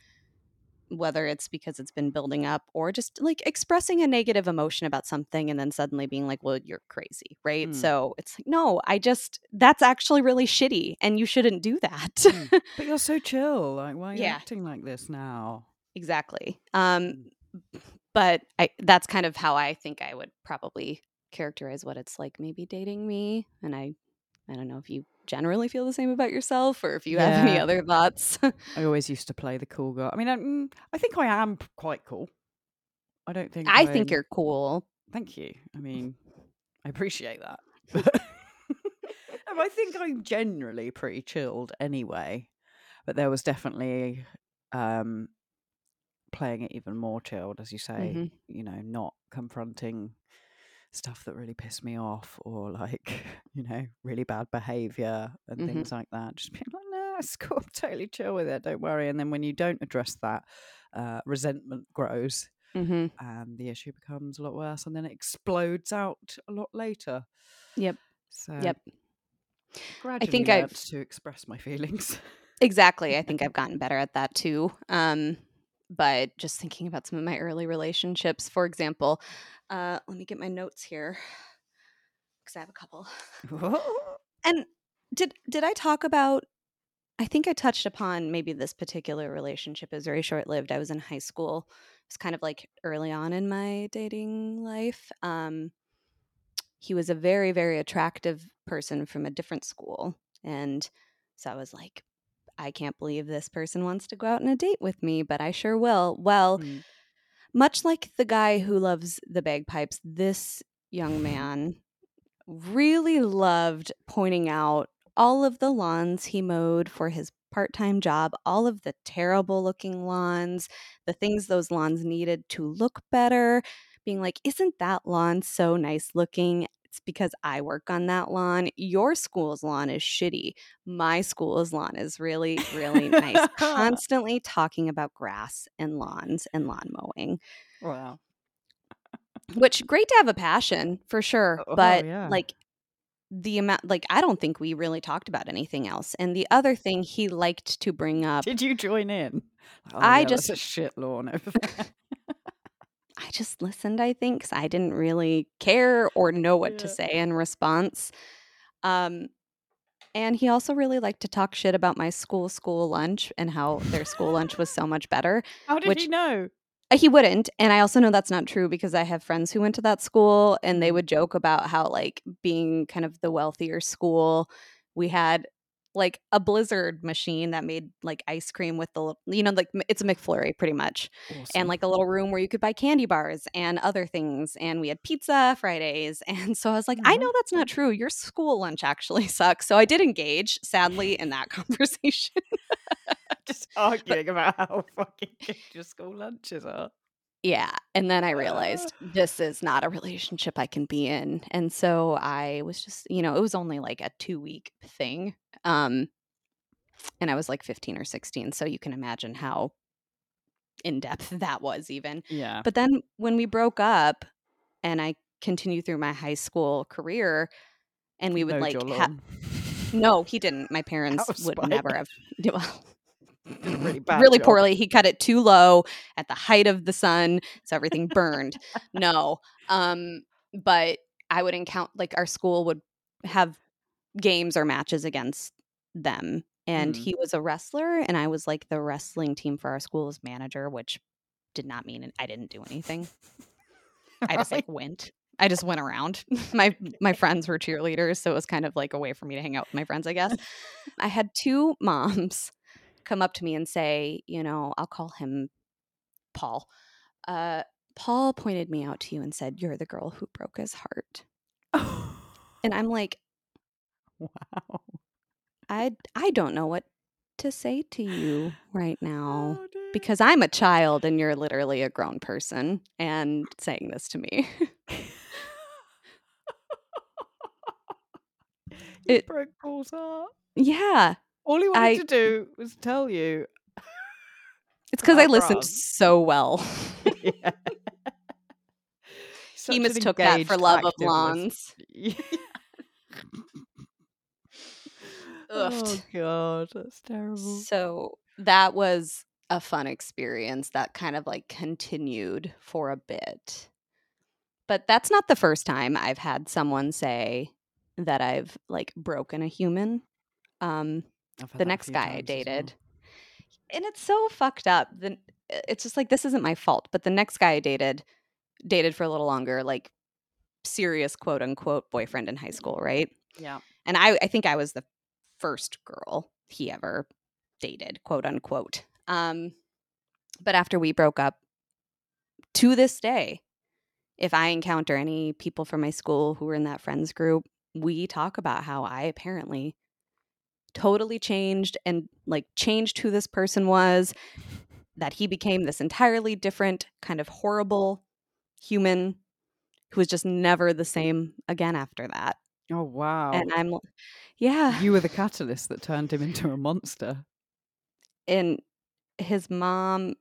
whether it's because it's been building up or just like expressing a negative emotion about something and then suddenly being like, well, you're crazy, right? Mm. So it's like, no, I just, that's actually really shitty and you shouldn't do that. Mm. But you're so chill. Like, why are you Yeah. acting like this now? exactly. Um, Mm. but I that's kind of how I think I would probably characterize what it's like maybe dating me. And I I don't know if you generally feel the same about yourself or if you have any other thoughts. *laughs* I always used to play the cool girl. I mean, I, mm, I think I am quite cool. I don't think. I think I'm- you're cool. Thank you. I *laughs* mean, I appreciate that. *laughs* I think I'm generally pretty chilled anyway, but there was definitely um, playing it even more chilled, as you say. Mhm. You know, not confronting stuff that really pissed me off or like *laughs* you know really bad behavior and Mhm. things like that. Just being like, no, *laughs* it's cool. I'm totally chill with it. Don't worry. And then when you don't address that, uh, resentment grows hmm and the issue becomes a lot worse and then it explodes out a lot later. Yep. So Yep. gradually think I've- to express my *laughs* feelings. Exactly. I think I've gotten better at that too. Um, but just thinking about some of my early relationships, for example, uh, let me get my notes here because I have a couple. And did did I talk about I think I touched upon maybe this particular relationship is very short lived. I was in high school. It's kind of like early on in my dating life. Um, he was a very, very attractive person from a different school. And so I was like, I can't believe this person wants to go out on a date with me, but I sure will. Well, Mm. much like the guy who loves the bagpipes, this young man really loved pointing out all of the lawns he mowed for his part time job, all of the terrible looking lawns, the things those lawns needed to look better, being like, Isn't that lawn so nice looking? It's because I work on that lawn. Your school's lawn is shitty. My school's lawn is really, really nice. *laughs* Constantly talking about grass and lawns and lawn mowing Wow. which great to have a passion for sure Oh, but yeah. like the amount like i don't think we really talked about anything else and the other thing he liked to bring up Did you join in? Oh, I yeah, just- a shit lawn over there. I just listened i think 'cause i didn't really care or know what to say in response um and he also really liked to talk shit about my school school lunch and how their school lunch was *laughs* so much better How did Which- he know? Uh, He wouldn't. And I also know that's not true because I have friends who went to that school and they Mhm. would joke about how, like, being kind of the wealthier school, we had like a blizzard machine that made like ice cream with the, you know, like it's a McFlurry pretty much. Awesome. And like a little room where you could buy candy bars and other things. And we had pizza Fridays. *laughs* And so I was like, I know mm-hmm. that's not true. Your school lunch actually *laughs* sucks. So I did engage, sadly, in that *laughs* conversation. just arguing about how fucking good your school lunches are. Yeah. And then I realized this is not a relationship I can be in. And so I was just, you know, it was only like a two week thing. Um, and I was like 15 or 16. So you can imagine how in depth *laughs* that was, even. Yeah. But then when we broke up and I continued through my high school career, and we would Mowed like, ha- no, he didn't. My *laughs* parents would spite. never have. *laughs* Well, really *clears throat* bad really job. poorly. He cut it too low at the height of the sun, so everything burned. no, um, but I would encounter like our school would have games or matches against them, and Mm. he was a wrestler, and I was like the wrestling team for our school's manager, which did not mean I didn't do anything. *laughs* I just like went. I just went around. *laughs* my my *laughs* friends were cheerleaders, so it was kind of like a way for me to hang out with my friends, I guess. I had two moms come up to me and say, you know, I'll call him Paul. Uh, Paul pointed me out to you and said, "You're the girl who broke his heart." And I'm *laughs* like, wow. I I don't know what to say to you right now Oh, because I'm a child and you're literally a grown person and saying this to me. *laughs* It- broke Paul's heart. yeah, All he wanted I- to do was tell you. it's because I listened so well. *laughs* Yeah. *laughs* He mistook that for love of lawns. *laughs* Yeah. Oh god, that's terrible. So that was a fun experience that kind of like continued for a bit. But that's not the first time I've had someone say that I've like broken a human. Um the next guy I dated. well. And it's so fucked up. The, it's just like this isn't my fault, but the next guy I dated dated for a little longer, like serious quote unquote boyfriend in high school, right? Yeah. And I, I think I was the first girl he ever dated, quote unquote. Um, but after we broke up, to this day, if I encounter any people from my school who were in that friends group, we talk about how I apparently totally changed and like changed who this person was, that he became this entirely different, kind of horrible human who was just never the same again after that. Oh wow. And I'm, yeah. you were the catalyst that turned him into a monster. and his mom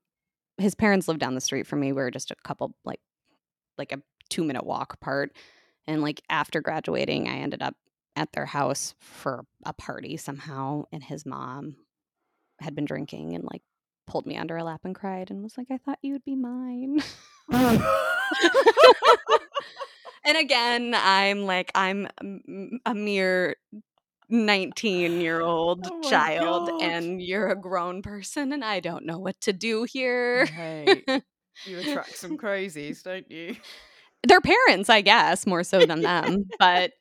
his parents lived down the street from me we were just a couple like like a two minute walk apart and like after graduating i ended up at their house for a party somehow and his mom had been drinking and like pulled me under her lap and cried and was like i thought you would be mine *laughs* and again i'm like i'm a mere 19-year-old Oh child, God. and you're a grown person, and I don't know what to do here." Hey, *laughs* you attract some crazies, don't you? Their parents, I guess, more so than them, but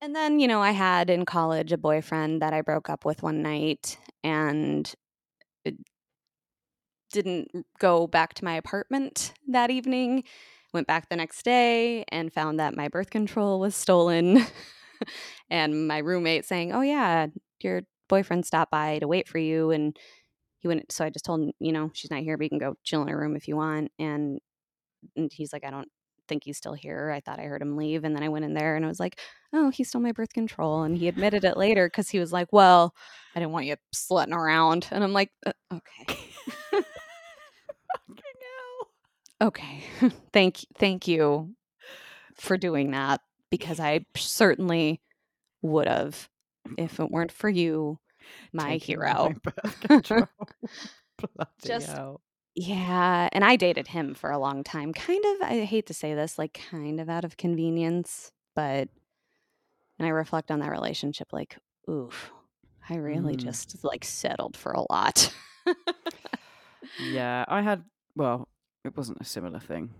and then, you know, I had in college a boyfriend that I broke up with one night, and didn't go back to my apartment that evening. Went back the next day and found that my birth control was stolen. *laughs* and my roommate saying, "Oh yeah, your boyfriend stopped by to wait for you." And he went. So I just told him, you know, she's not here, but you can go chill in her room if you want. And, and he's like, "I don't think he's still here. I thought I heard him leave." And then I went in there and I was like, "Oh, he stole my birth control." And he admitted it later because he was like, "Well, I didn't want you slutting around." And I'm like, uh, "Okay." *laughs* Okay. *laughs* thank thank you for doing that because I certainly would have if it weren't for you, my Taking hero. my. *laughs* Just- hell. Yeah, and I dated him for a long time. Kind of I hate to say this, like kind of out of convenience, but and I reflect on that relationship like, oof, I really Mm. just like settled for a lot. Yeah, I had. Well, it wasn't a similar thing.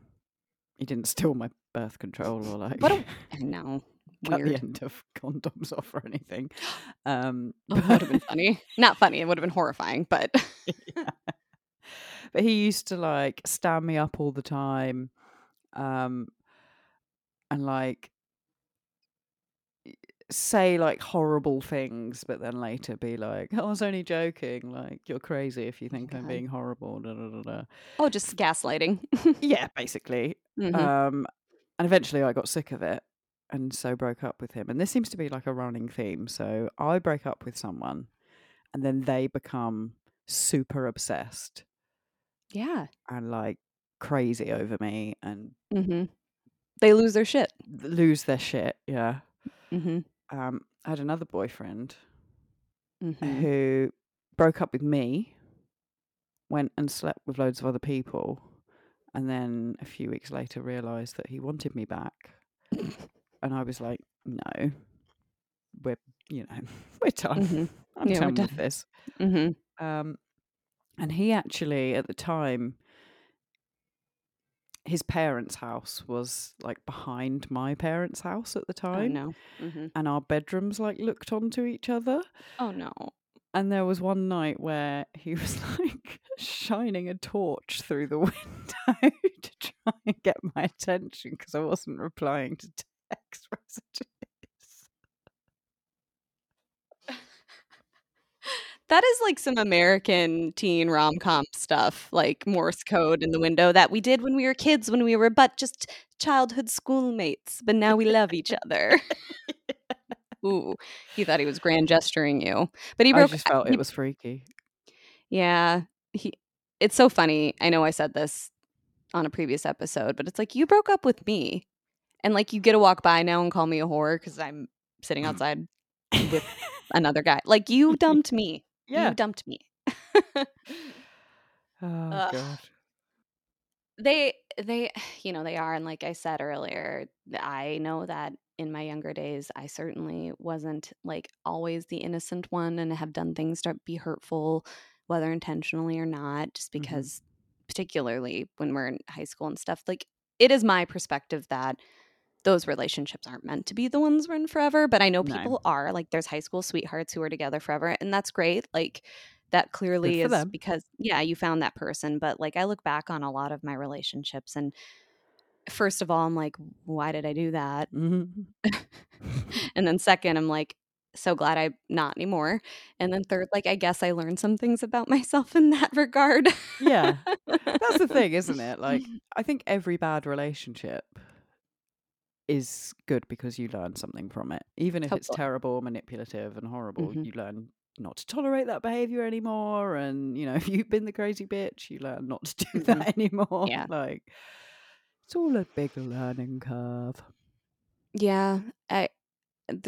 He didn't steal my birth control or *laughs* like What a- I know. *laughs* cut the end of condoms off *laughs* or anything. Um, Oh, that would have been funny. Not funny, it would have been horrifying, but but he used to like stand me up all the time, um, and like say like horrible things, but then later be like, "Oh, "I was only joking. Like you're crazy if you think I'm being horrible." Da, da, da, da. oh, just gaslighting. *laughs* Yeah, basically. Mhm. Um, and eventually I got sick of it and so broke up with him. And this seems to be like a running theme. So I break up with someone and then they become super obsessed yeah. and like crazy over me and hmm They lose their shit. lose their shit. Yeah. hmm Um, I had another boyfriend hmm who broke up with me, went and slept with loads of other people, and then a few weeks later realised that he wanted me back. *laughs* and I was like, no, we're, you know, *laughs* we're done. Mhm. I'm Yeah, we're done with this. hmm Um, and he actually, at the time, his parents' house was like behind my parents' house at the Oh time. no. hmm And our bedrooms like looked onto each other. Oh no. And there was one night where he *laughs* was like shining a torch through the *laughs* window to try and get my attention because I wasn't replying to *laughs* text messages. That is like some American teen rom com stuff, like Morse code in the window that we did when we were kids, when we were but just childhood schoolmates, but now we love each other. *laughs* Ooh, he thought he was grand gesturing you, but he broke. I just felt he- it was freaky. Yeah, he. It's so funny. I know I said this on a previous episode, but it's like you broke up with me, and like you get to walk by now and call me a whore because I'm sitting *laughs* outside with another guy. Like you dumped me. Yeah. You dumped me. *laughs* Oh, Ugh. God. they they *sighs* you know they are and like i said earlier i know that in my younger days i certainly wasn't like always the innocent one and have done things to be hurtful whether intentionally or not just Mhm. because particularly when we're in high school and stuff like it is my perspective that those relationships aren't meant to be the ones we're in forever but i know No. people are like there's high school sweethearts who are together forever and that's great like that clearly is them. because yeah you found that person but like i look back on a lot of my relationships and first of all i'm like why did i do that Mhm. *laughs* and then second i'm like so glad i'm not anymore and then third like i guess i learned some things about *laughs* myself in that regard Yeah. That's the thing, isn't it? *laughs* Like, I think every bad relationship is good because you learn something from it. Even if it's terrible, manipulative, and horrible, Mhm. you learn not to tolerate that behavior anymore. And, you know, if *laughs* you've been the crazy bitch, you learn not to *laughs* do that anymore. Yeah. Like, it's all a big learning curve. yeah i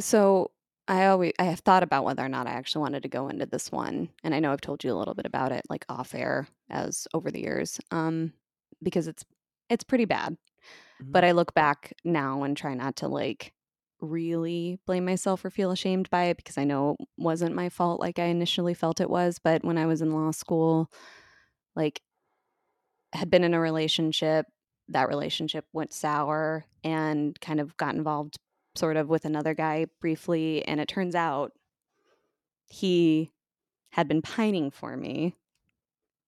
so i always i have thought about whether or not i actually wanted to go into this one and i know i've told you a little bit about it like off air as over the years um because it's it's pretty bad but mm-hmm. I look back now and try not to like really blame myself or feel ashamed by it because I know it wasn't my fault like I initially felt it was. But when I was in law school, like, had been in a relationship, that relationship went sour and kind of got involved sort of with another guy briefly. And it turns out he had been pining for me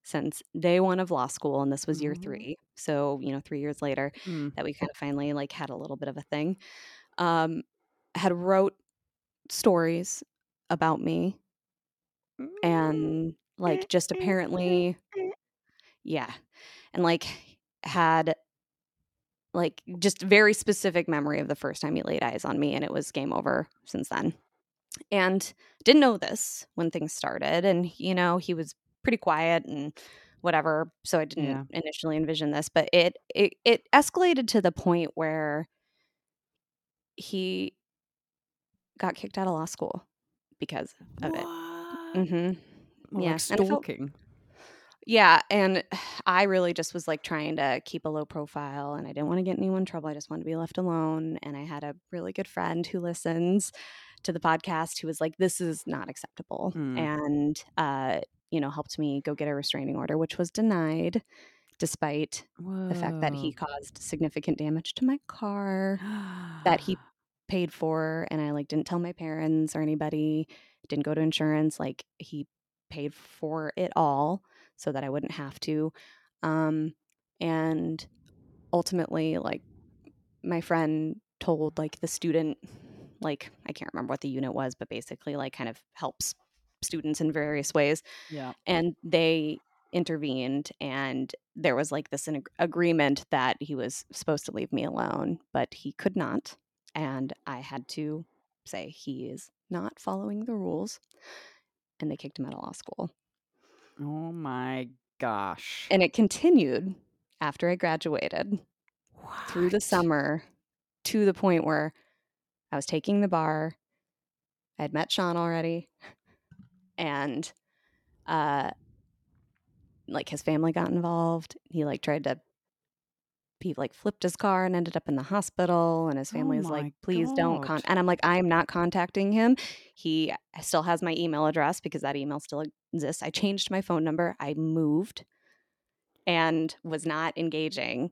since day one of law school. And this was year Oh. three. So, you know, three years later Mm. that we kind of finally like had a little bit of a thing. Um, had wrote stories about me and like just *laughs* apparently yeah and like had like just very specific memory of the first time he laid eyes on me and it was game over since then and didn't know this when things started and you know he was pretty quiet and whatever so i didn't Yeah. initially envision this but it it, it escalated to the point where he got kicked out of law school because of it What? hmm Well, yeah like and felt stalking. Yeah, and *sighs* I really just was like trying to keep a low profile and I didn't want to get anyone in trouble. I just wanted to be left alone. And I had a really good friend who listens to the podcast who was like, this is not acceptable. Mm. And, uh, you know, helped me go get a restraining order, which was denied despite the fact that he caused significant damage to my car that he *gasps* paid for and I like didn't tell my parents or anybody, didn't go to insurance, like he paid for it all so that I wouldn't have to. Um and ultimately like my friend told like the student like I can't remember what the unit was, but basically like kind of helps students in various ways yeah. and they intervened and there was like this an agreement that he was supposed to leave me alone but he could not and i had to say he is not following the rules and they kicked him out of law school Oh my gosh. and it continued after i graduated through the summer to the point where i was taking the bar i had met sean already and uh like his family got involved. He like tried to he like flipped his car and ended up in the hospital and his Oh family was like please don't con and i'm like i'm not contacting him. He still has my email address because that email still exists. I changed my phone number. I moved and was not engaging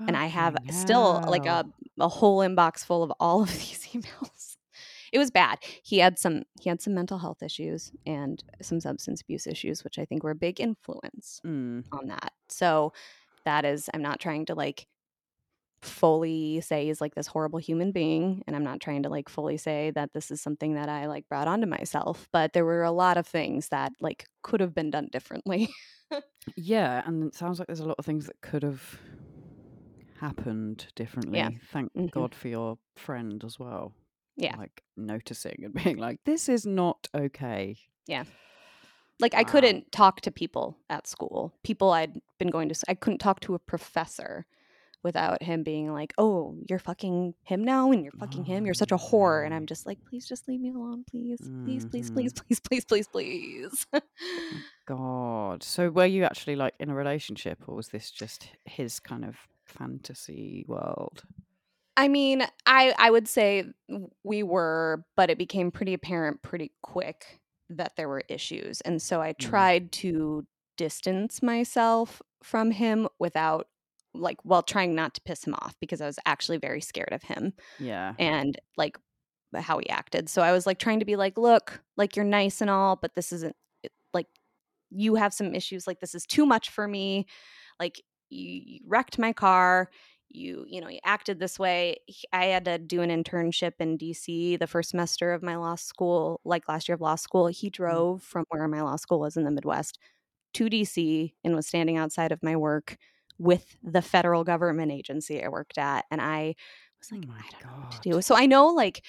and i have Fucking still like a, a whole inbox full of all of *laughs* these emails it was bad he had some he had some mental health issues and some substance abuse issues which i think were a big influence Mm. on that. So that is I'm not trying to like fully say he's like this horrible human being and I'm not trying to like fully say that this is something that I like brought onto myself, but there were a lot of things that like could have been done differently. *laughs* Yeah, and it sounds like there's a lot of things that could have happened differently. yeah. Thank Mhm. God for your friend as well. Yeah. Like noticing and *laughs* being like, this is not okay. Yeah. Like I Wow. couldn't talk to people at school. People I'd been going to I couldn't talk to a professor without him being like, "Oh, you're fucking him now and you're fucking him. You're such a whore." And I'm oh. just like, "Please just leave me alone, please. Please, please, please, mm-hmm. please, please, please, please." *laughs* God. So were you actually like in a relationship or was this just his kind of fantasy world? I mean, I I would say we were, but it became pretty apparent pretty quick that there were issues. And so I Mm. tried to distance myself from him without like while trying not to piss him off because I was actually very scared of him Yeah. and like how he acted. So I was like trying to be like, "Look, like you're nice and all, but this isn't like you have some issues like this is too much for me. Like you, you wrecked my car." You you know you acted this way i had to do an internship in dc the first semester of my law school like last year of law school he mm-hmm. drove from where my law school was in the midwest to dc and was standing outside of my work with the federal government agency i worked at and i was Oh like my i don't know what to do. so i know like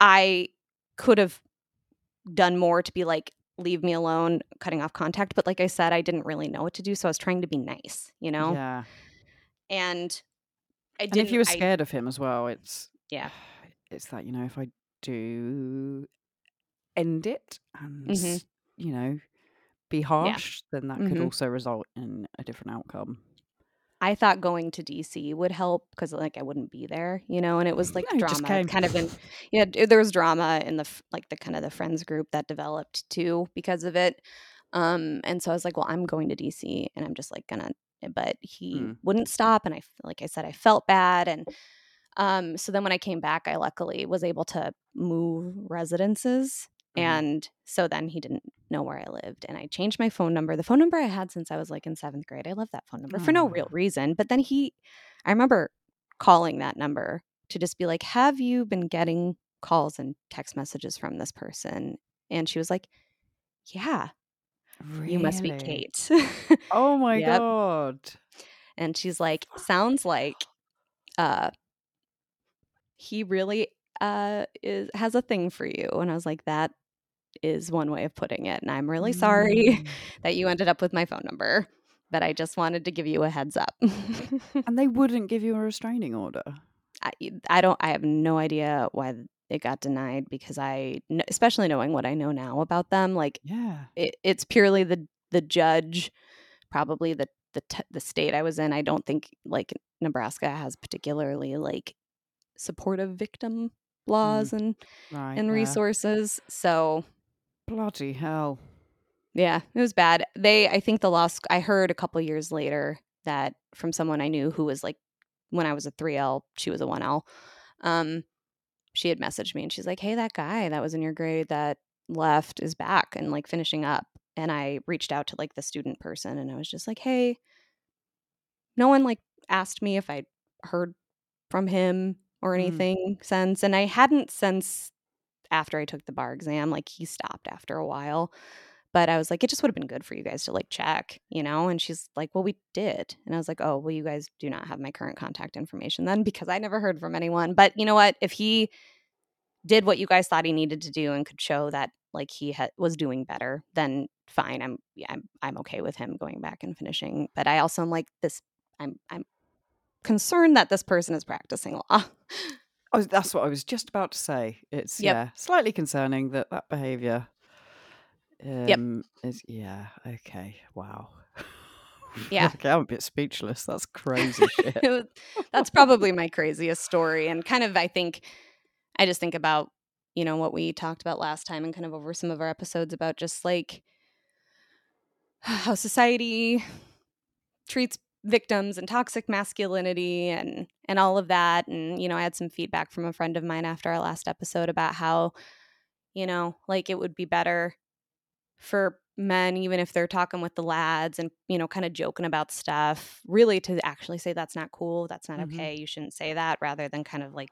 i could have done more to be like leave me alone cutting off contact but like i said i didn't really know what to do so i was trying to be nice you know? Yeah. And i didn't if you were i scared of him as well, it's yeah *sighs* it's that, you know, if I do end it and Mhm. you know, be harsh, then that could Mhm. also result in a different outcome. I thought going to DC would help because like I wouldn't be there, you know, and it was like No, you drama kind of in *laughs* yeah, d- there was drama in the like the kind of the friends group that developed too because of it. Um and so I was like, well, I'm going to DC and I'm just like gonna but he Mm. wouldn't stop and I, like I said I felt bad and um so then when I came back I luckily was able to move residences Mhm. and so then he didn't know where I lived and I changed my phone number. The phone number I had since I was like in 7th grade. I love that phone number for no real reason, but then he I remember calling that number to just be like, "Have you been getting calls and text messages from this person?" And she was like, "Yeah, you must be Kate." *laughs* Oh my Yep. god. And she's like, *gasps* "Sounds like uh he really uh is has a thing for you." And I was like, "That is one way of putting it, and I'm really sorry Mm. *laughs* that you ended up with my phone number, but I just wanted to give you a heads up." And they wouldn't give you a restraining order. I I don't I have no idea why it got denied because I especially knowing what I know now about them, like, Yeah. it it's purely the the judge, probably the the t the state I was in. I don't think, like, Nebraska has particularly, like, supportive victim laws and Right. and yeah. resources, so Bloody hell. Yeah, it was bad. They I think the law sc I heard a couple years later that from someone I knew who was, like when I was a 3L, she was a 1L, um, she had messaged me and she's like, "Hey, that guy that was in your grade that left is back and, like, finishing up." And I reached out to, like, the student person and I was just like, "Hey" no one, like, asked me if I'd heard from him or Mm. anything since, and I hadn't since after I took the bar exam, like, he stopped after a while. But I was like, "It just would've been good for you guys to, like, check," you know? And she's like, "Well, we did." And I was like, "Oh, well, you guys do not have my current contact information then *laughs* because I never heard from anyone." But you know what? If he did what you guys thought he needed to do and could show that, like, he had was doing better, then fine. I'm yeah, I'm I'm okay with him going back and finishing. But I also am like, this I'm I'm concerned that this person is practicing law. *laughs* Oh, that's what I was just about to say. It's Yep. yeah, slightly concerning that that behaviour Yep. Um, is yeah okay. Wow. *laughs* Yeah. okay, I'm a bit speechless. That's crazy shit. *laughs* That's probably my craziest story and kind of I think I just think about, you know, what we talked about last time and kind of over some of our episodes about just like *sighs* how society treats victims and toxic masculinity and and all of that and you know, I had some feedback from a friend of mine after our last episode about how you know, like it would be better for men even if they're talking with the lads and you know kind of joking about stuff really to actually say that's not cool that's not Mhm. okay you shouldn't say that rather than kind of like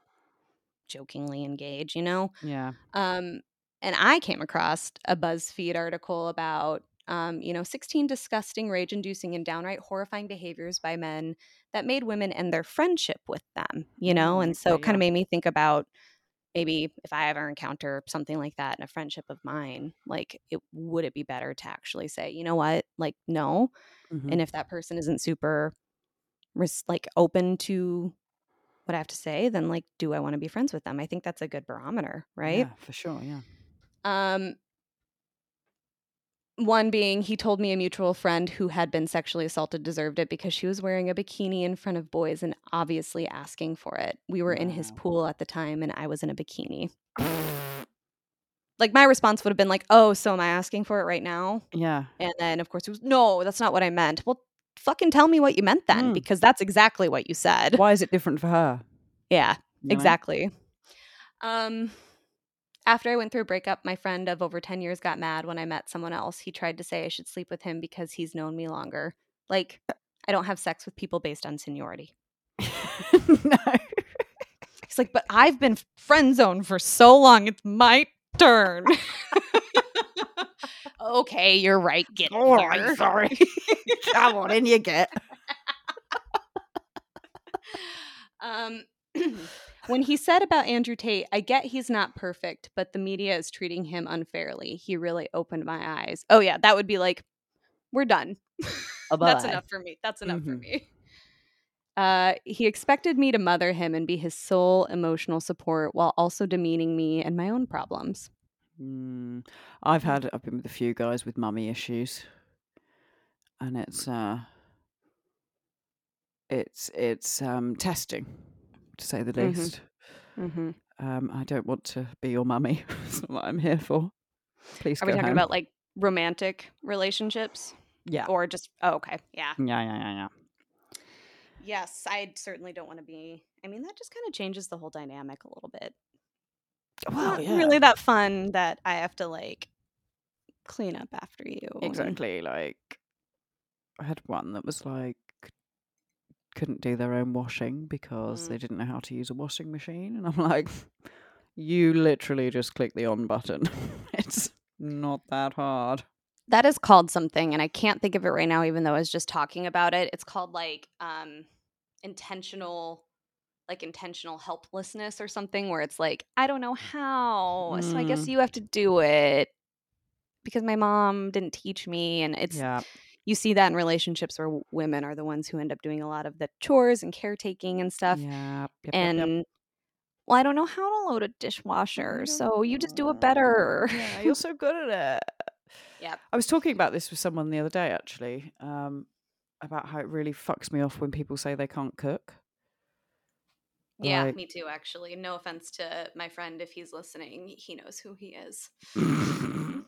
jokingly engage you know Yeah. um and i came across a buzzfeed article about um, you know 16 disgusting rage inducing and downright horrifying behaviors by men that made women end their friendship with them you know Mm, and so kind yeah. of made me think about maybe if I ever encounter something like that in a friendship of mine, like it would it be better to actually say, you know what, like no, Mhm. and if that person isn't super, res- like open to what I have to say, then like, do I want to be friends with them? I think that's a good barometer, right? Yeah, for sure. Yeah. Um, one being he told me a mutual friend who had been sexually assaulted deserved it because she was wearing a bikini in front of boys and obviously asking for it. We were in his pool at the time and I was in a bikini. Like my response would have been like, "Oh, so am I asking for it right now?" Yeah. And then of course it was, "No, that's not what I meant." Well, fucking tell me what you meant then Mm. because that's exactly what you said. Why is it different for her? Yeah, you know? exactly. Um after I went through a breakup, my friend of over 10 years got mad when I met someone else. He tried to say I should sleep with him because he's known me longer. Like, I don't have sex with people based on seniority. *laughs* no. He's like, but I've been friend zoned for so long. It's my turn. *laughs* okay, you're right. Get All here. right, sorry. *laughs* Come on, in you get. Um, *clears throat* *clears throat* when he said about Andrew Tate, I get he's not perfect, but the media is treating him unfairly. He really opened my eyes. Oh yeah, that would be like, we're done. *laughs* That's enough for me. That's enough for Mhm. me. Uh, he expected me to mother him and be his sole emotional support while also demeaning me and my own problems. Mm, I've had I've been with a few guys with mummy issues, and it's uh, it's it's um, testing, to say the Mhm. least. Mhm. Um, I don't want to be your mummy. *laughs* That's not what I'm here for. Please Are we talking home. about, like, romantic relationships? Yeah. Or just oh, okay, yeah. Yeah, yeah, yeah, yeah. Yes, I certainly don't wanna be I mean, that just kinda changes the whole dynamic a little bit. Well, Not yeah. really that fun that I have to, like, clean up after you Exactly. Like, I had one that was like couldn't do their own washing because Mm. they didn't know how to use a washing machine, and I'm *laughs* like, you literally just click the on button. *laughs* it's not that hard. That is called something, and I can't think of it right now even though I was just talking about it. It's called, like, um, intentional like, intentional helplessness or something where it's like, "I don't know how, so I guess Mm. you have to do it because my mom didn't teach me," and it's Yeah. You see that in relationships where women are the ones who end up doing a lot of the chores and caretaking and stuff, Yeah. Yep. Yep. Yep. and, "Well, I don't know how to load a dishwasher, so you just do it better." Yeah, you're *laughs* so good at it. Yeah. I was talking about this with someone the other day actually, um, about how it really fucks me off when people say they can't cook. Yeah, Like me too, actually. No offense to my friend if he's listening, he knows who he is. *laughs*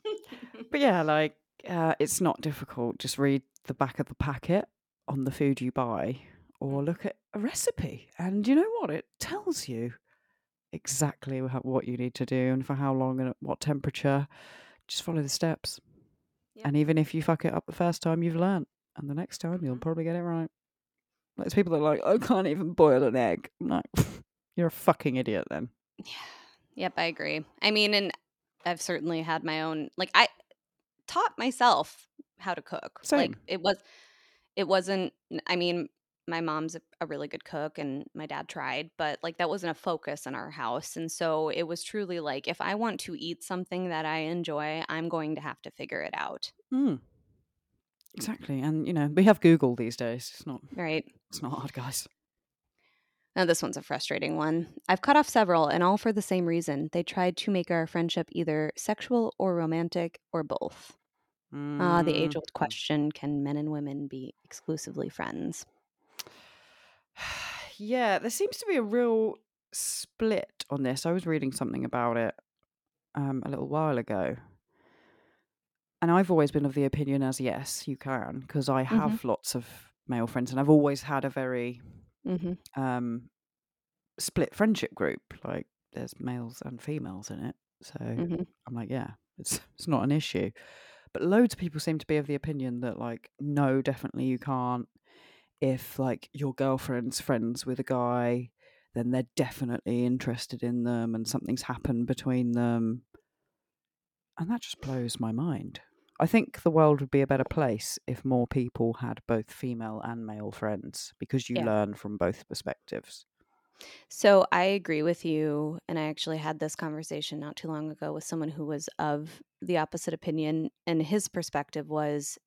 But yeah, like uh, it's not difficult. Just read the back of the packet on the food you buy, or Mhm. look at a recipe, and you know what? It tells you exactly what you need to do and for how long and at what temperature. Just follow the steps, Yep. and even if you fuck it up the first time, you've learned. and the next time you'll Mhm. probably get it right. There's people that are like, I can't even boil an egg. I'm like, *laughs* you're a fucking idiot then. Yeah. Yep, I agree. I mean, and I've certainly had my own like I taught myself how to cook. Like it was it wasn't I mean, my mom's a, a really good cook and my dad tried, but like that wasn't a focus in our house. And so it was truly like if I want to eat something that I enjoy, I'm going to have to figure it out. Mm. Exactly, and you know we have Google these days. It's not. Right? It's not hard, guys. Now, this one's a frustrating one. I've cut off several, and all for the same reason. They tried to make our friendship either sexual or romantic or both. Ah, the Mm. age old question can men and women be exclusively friends? *sighs* yeah, there seems to be a real split on this. I was reading something about it um, a little while ago. And I've always been of the opinion as yes, you can, because I have lots of male friends and I've always had a very Mm-hmm. um, split friendship group. Like there's males and females in it. So Mm-hmm. I'm like, yeah, it's *laughs* it's not an issue. But loads of people seem to be of the opinion that like, no, definitely you can't. If like your girlfriend's friends with a guy, then they're definitely interested in them and something's happened between them. And that just blows my mind. I think the world would be a better place if more people had both female and male friends because you Yeah. learn from both perspectives. So I agree with you. And I actually had this conversation not too long ago with someone who was of the opposite opinion. And his perspective was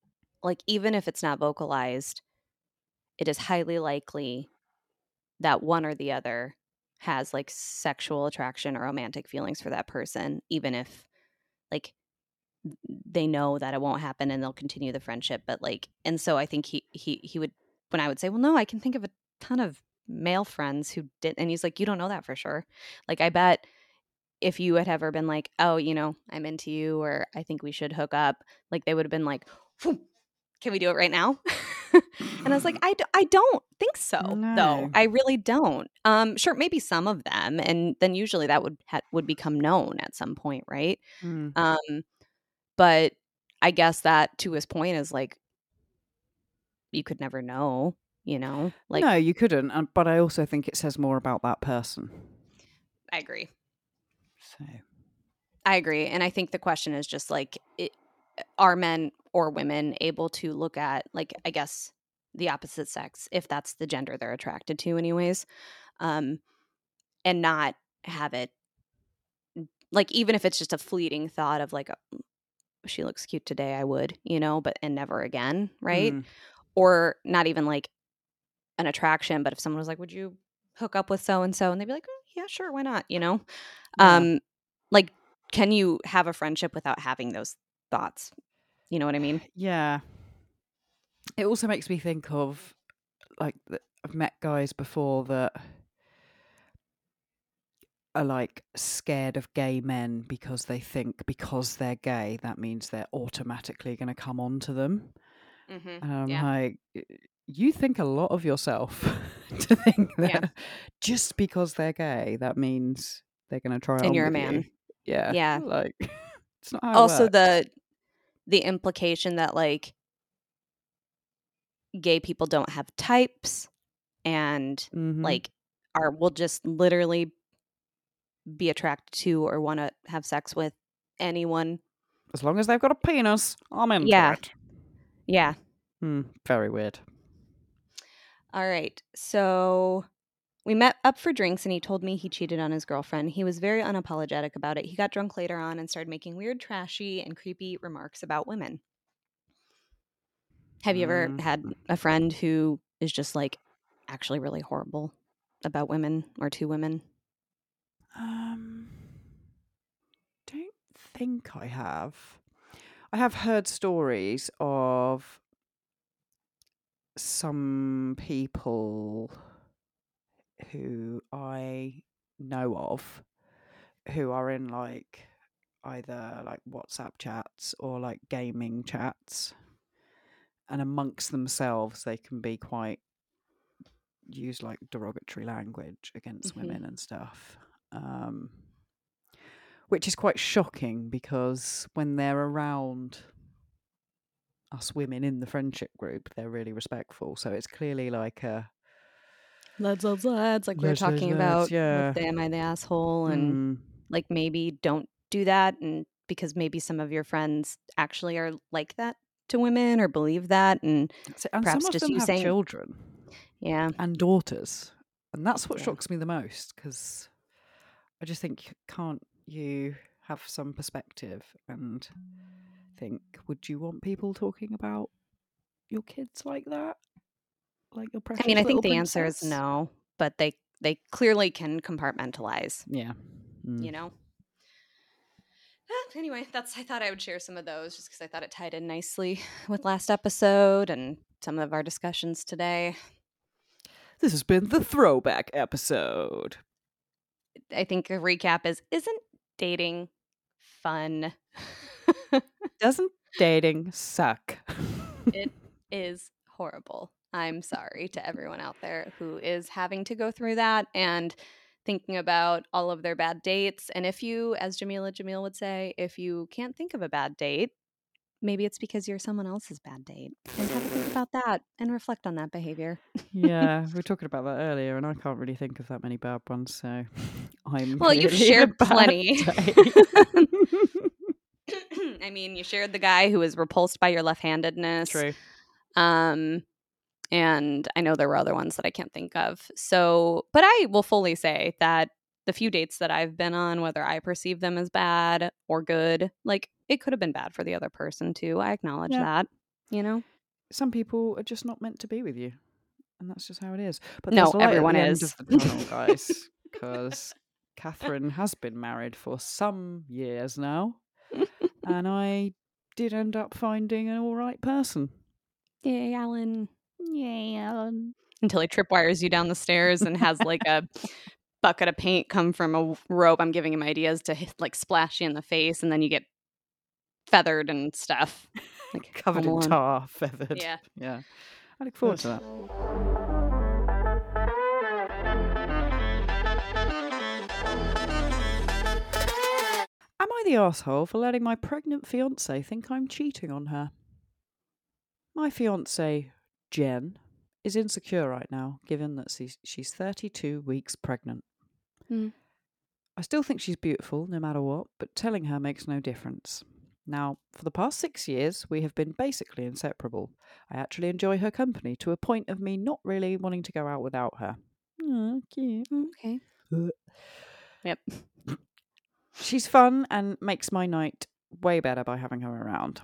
like, even if it's not vocalized, it is highly likely that one or the other has like sexual attraction or romantic feelings for that person, even if like they know that it won't happen and they'll continue the friendship. But like, and so I think he, he, he would, when I would say, well, no, I can think of a ton of male friends who did. And he's like, you don't know that for sure. Like, I bet if you had ever been like, oh, you know, I'm into you or I think we should hook up, like they would have been like, can we do it right now? *laughs* and I was like, I, d- I don't think so, though. I really don't. Um, sure, maybe some of them, and then usually that would ha- would become known at some point, right? Mm. Um, but I guess that to his point is like, you could never know, you know. Like, no, you couldn't. But I also think it says more about that person. I agree. So I agree. And I think the question is just like, it, are men or women able to look at, like, I guess, the opposite sex, if that's the gender they're attracted to, anyways, um, and not have it, like, even if it's just a fleeting thought of, like, "Mm, she looks cute today, I would, you know, but, and never again, right? mm, Or not even like an attraction, but if someone was like, would you hook up with so and so? And they'd be like, "Oh, yeah, sure, why not, you know? yeah. Um, like, can you have a friendship without having those thoughts? You know what I mean? Yeah. It also makes me think of like I've met guys before that are like scared of gay men because they think because they're gay that means they're automatically going to come on to them. Mhm. And I'm Yeah. like, "Y- you think a lot of yourself *laughs* to think *laughs* that Yeah. just because they're gay that means they're going to try And you're a man. you. Yeah, Yeah. like *laughs* it's not how it Also works. the the implication that like gay people don't have types and Mhm. like are will just literally be attracted to or want to have sex with anyone. as long as they've got a penis, I'm in Yeah. it. Yeah. Hmm, very weird. All right. So we met up for drinks and he told me he cheated on his girlfriend. He was very unapologetic about it. He got drunk later on and started making weird, trashy, and creepy remarks about women. Have you ever Mm. had a friend who is just like actually really horrible about women or to women? Um, don't think I have. I have heard stories of some people who I know of who are in like either like WhatsApp chats or like gaming chats, and amongst themselves they can be quite use like derogatory language against Mhm. women and stuff. Um, which is quite shocking because when they're around us women in the friendship group, they're really respectful. So it's clearly like a Lads, lads, lads, like we were Lads, lads, talking lads, about yeah. with the Am I the Asshole and mm, like maybe don't do that and because maybe some of your friends actually are like that to women or believe that and so- and perhaps some of just you have saying- children yeah and daughters, and that's what Yeah. shocks me the most because I just think can't you have some perspective and think would you want people talking about your kids like that? Like your precious I mean I think the answer is no but they they clearly can compartmentalize Yeah. Mm. you know Ah, anyway that's I thought I would share some of those just because I thought it tied in nicely *sighs* with last episode and some of our discussions today This has been the throwback episode. I think a recap is isn't dating fun *laughs* Doesn't dating suck? it is horrible. I'm sorry to everyone out there who is having to go through that and thinking about all of their bad dates. And if you, as Jameela Jamil would say, if you can't think of a bad date, maybe it's because you're someone else's bad date. And have a think about that and reflect on that behavior. *laughs* yeah, we were talking about that earlier, and I can't really think of that many bad ones. So *laughs* I'm Well, you've *laughs* shared plenty. I mean, you shared the guy who was repulsed by your left-handedness. True. Um, and I know there were other ones that I can't think of. So, but I will fully say that the few dates that I've been on, whether I perceive them as bad or good, like it could have been bad for the other person too. I acknowledge Yeah. that, you know? Some people are just not meant to be with you, and that's just how it is. But No, everyone is. end of *laughs* the tunnel, guys, because Catherine has been married for some years now, and I did end up finding an all right person. Yay, Alan. Yay, Alan. Until he tripwires you down the stairs and has like a bucket of paint come from a rope. I'm giving him ideas to like splash you in the face, and then you get feathered and stuff. Like *laughs* Covered in tar, feathered. Yeah. Yeah. I look forward to that. The asshole for letting my pregnant fiance think I'm cheating on her? My fiance, Jen, is insecure right now, given that she's, she's 32 weeks pregnant. Hmm. I still think she's beautiful no matter what, but telling her makes no difference. Now, for the past six years, we have been basically inseparable. I actually enjoy her company to a point of me not really wanting to go out without her. Aw, cute. Okay. Uh. Yep. She's fun and makes my night way better by having her around.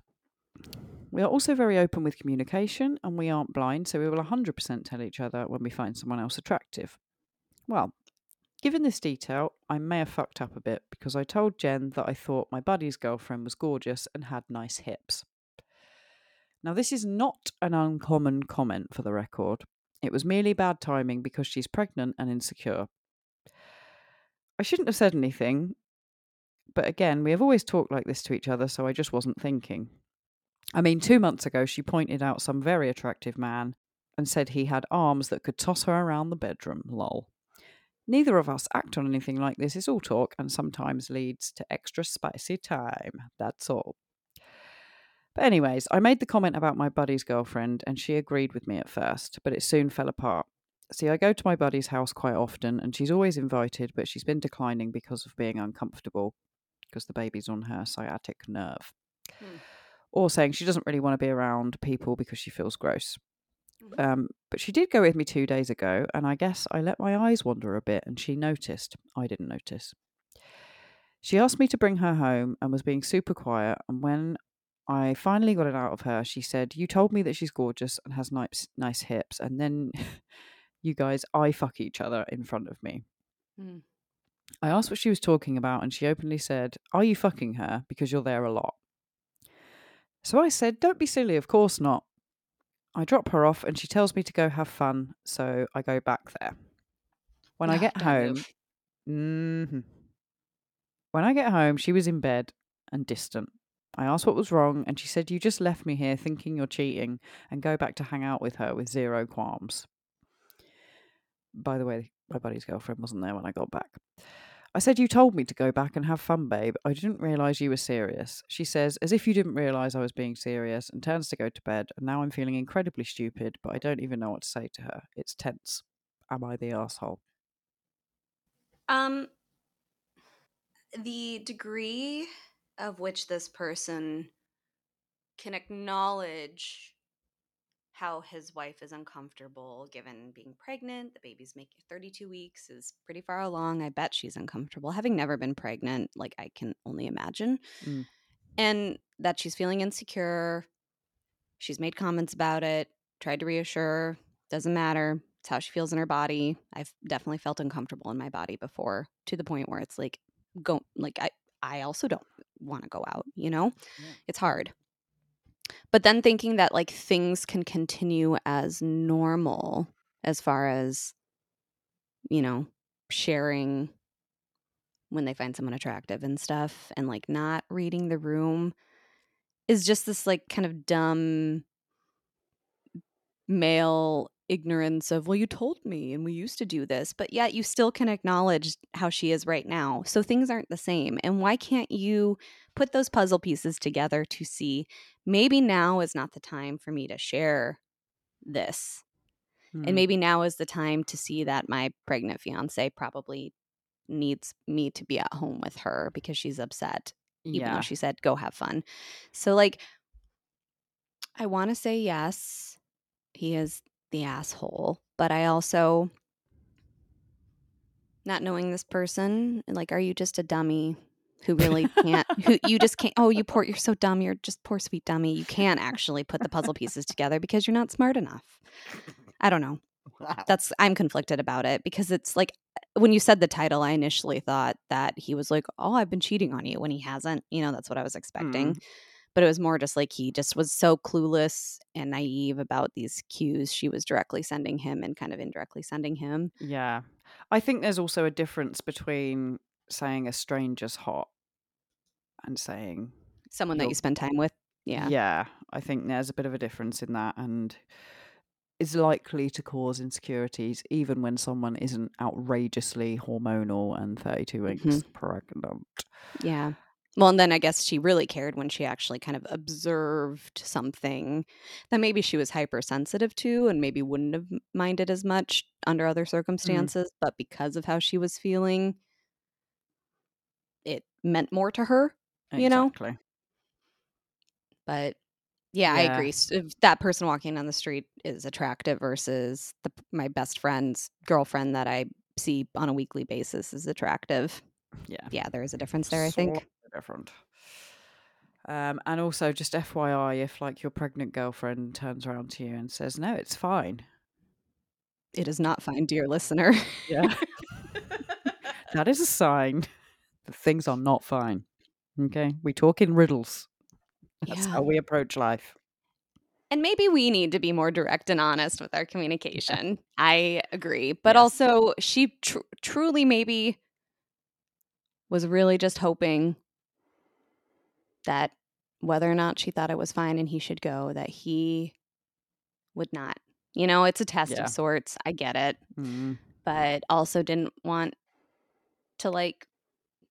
We are also very open with communication and we aren't blind, so we will 100% tell each other when we find someone else attractive. Well, given this detail, I may have fucked up a bit because I told Jen that I thought my buddy's girlfriend was gorgeous and had nice hips. Now, this is not an uncommon comment for the record. It was merely bad timing because she's pregnant and insecure. I shouldn't have said anything, but again, we have always talked like this to each other, so I just wasn't thinking. I mean, two months ago, she pointed out some very attractive man and said he had arms that could toss her around the bedroom. Lol. Neither of us act on anything like this. It's all talk and sometimes leads to extra spicy time. That's all. But, anyways, I made the comment about my buddy's girlfriend and she agreed with me at first, but it soon fell apart. See, I go to my buddy's house quite often and she's always invited, but she's been declining because of being uncomfortable because the baby's on her sciatic nerve. Hmm. Or saying she doesn't really want to be around people because she feels gross. Mhm. Um, but she did go with me two days ago, and I guess I let my eyes wander a bit, and she noticed. I didn't notice. She asked me to bring her home and was being super quiet. And when I finally got it out of her, she said, You told me that she's gorgeous and has nice, nice hips. And then *laughs* you guys I fuck each other in front of me. Mm. I asked what she was talking about, and she openly said, Are you fucking her? Because you're there a lot. So I said, Don't be silly, of course not. I drop her off, and she tells me to go have fun, so I go back there. When I get home, move. hmm when I get home, she was in bed and distant. I asked what was wrong, and she said, You just left me here thinking you're cheating and go back to hang out with her with zero qualms. By the way, my buddy's girlfriend wasn't there when I got back. I said, You told me to go back and have fun, babe. I didn't realise you were serious. She says, As if you didn't realise I was being serious, and turns to go to bed. And now I'm feeling incredibly stupid, but I don't even know what to say to her. It's tense. Am I the asshole? Um, the degree of which this person can acknowledge how his wife is uncomfortable given being pregnant, the baby's making 32 weeks is pretty far along. I bet she's uncomfortable. Having never been pregnant, like I can only imagine. Mm. And that she's feeling insecure. She's made comments about it, tried to reassure, doesn't matter. It's how she feels in her body. I've definitely felt uncomfortable in my body before to the point where it's like go like I I also don't want to go out, you know? Yeah. It's hard. But then thinking that like things can continue as normal as far as you know, sharing when they find someone attractive and stuff and like not reading the room is just this like kind of dumb male ignorance of well you told me and we used to do this but yet you still can acknowledge how she is right now so things aren't the same and why can't you put those puzzle pieces together to see maybe now is not the time for me to share this Mm. and maybe now is the time to see that my pregnant fiance probably needs me to be at home with her because she's upset even yeah. though she said go have fun. So like I want to say yes, he is the asshole, but I also not knowing this person, like are you just a dummy who really can't *laughs* who you just can't oh you poor you're so dumb, you're just poor sweet dummy. You can't actually put the puzzle pieces together because you're not smart enough. I don't know *laughs* Wow. that's I'm conflicted about it because it's like when you said the title, I initially thought that he was like, "Oh, I've been cheating on you," when he hasn't. You know, that's what I was expecting. Mm. But it was more just like he just was so clueless and naive about these cues she was directly sending him and kind of indirectly sending him. Yeah. I think there's also a difference between saying a stranger's hot and saying Someone that You're- spend time with. Yeah. Yeah, I think there's a bit of a difference in that and is likely to cause insecurities even when someone isn't outrageously hormonal and 32 weeks Mhm. pregnant. Yeah. Well, and then I guess she really cared when she actually kind of observed something that maybe she was hypersensitive to and maybe wouldn't have minded as much under other mm. circumstances, but because of how she was feeling, it meant more to her. You know? Exactly. But yeah, I agree. If that person walking down the street is attractive versus the, my best friend's girlfriend that I see on a weekly basis is attractive. Yeah. Yeah, there is a difference there, I think. Different. Um, and also, just FYI, if like your pregnant girlfriend turns around to you and says, "No, it's fine," It is not fine, dear listener. yeah, *laughs* that is a sign that things are not fine. Okay, we talk in riddles. That's Yeah. how we approach life. And maybe we need to be more direct and honest with our communication. I agree. But Yes. also, she tr- truly maybe was really just hoping that whether or not she thought it was fine and he should go, that he would not. You know, it's a test Yeah. of sorts. I get it. Mm. But also didn't want to like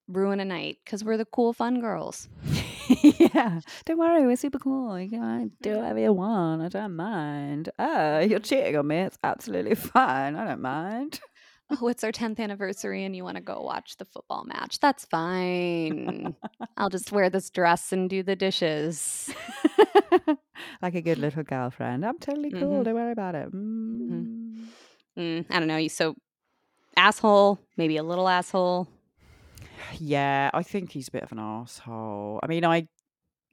ruin a night because we're the cool, fun girls. *laughs* yeah. Don't worry, we're super cool. You can do whatever you want. I don't mind. Oh, you're cheating on me. It's absolutely fine. I don't mind. *laughs* oh, it's our 10th anniversary and you want to go watch the football match. That's fine. I'll *laughs* just wear this dress and do the dishes. *laughs* like a good little girlfriend. I'm totally cool. Mhm. Don't worry about it. Mm. Mm, I don't know. You so asshole, maybe a little asshole. *sighs* Yeah, I think he's a bit of an asshole. I mean, I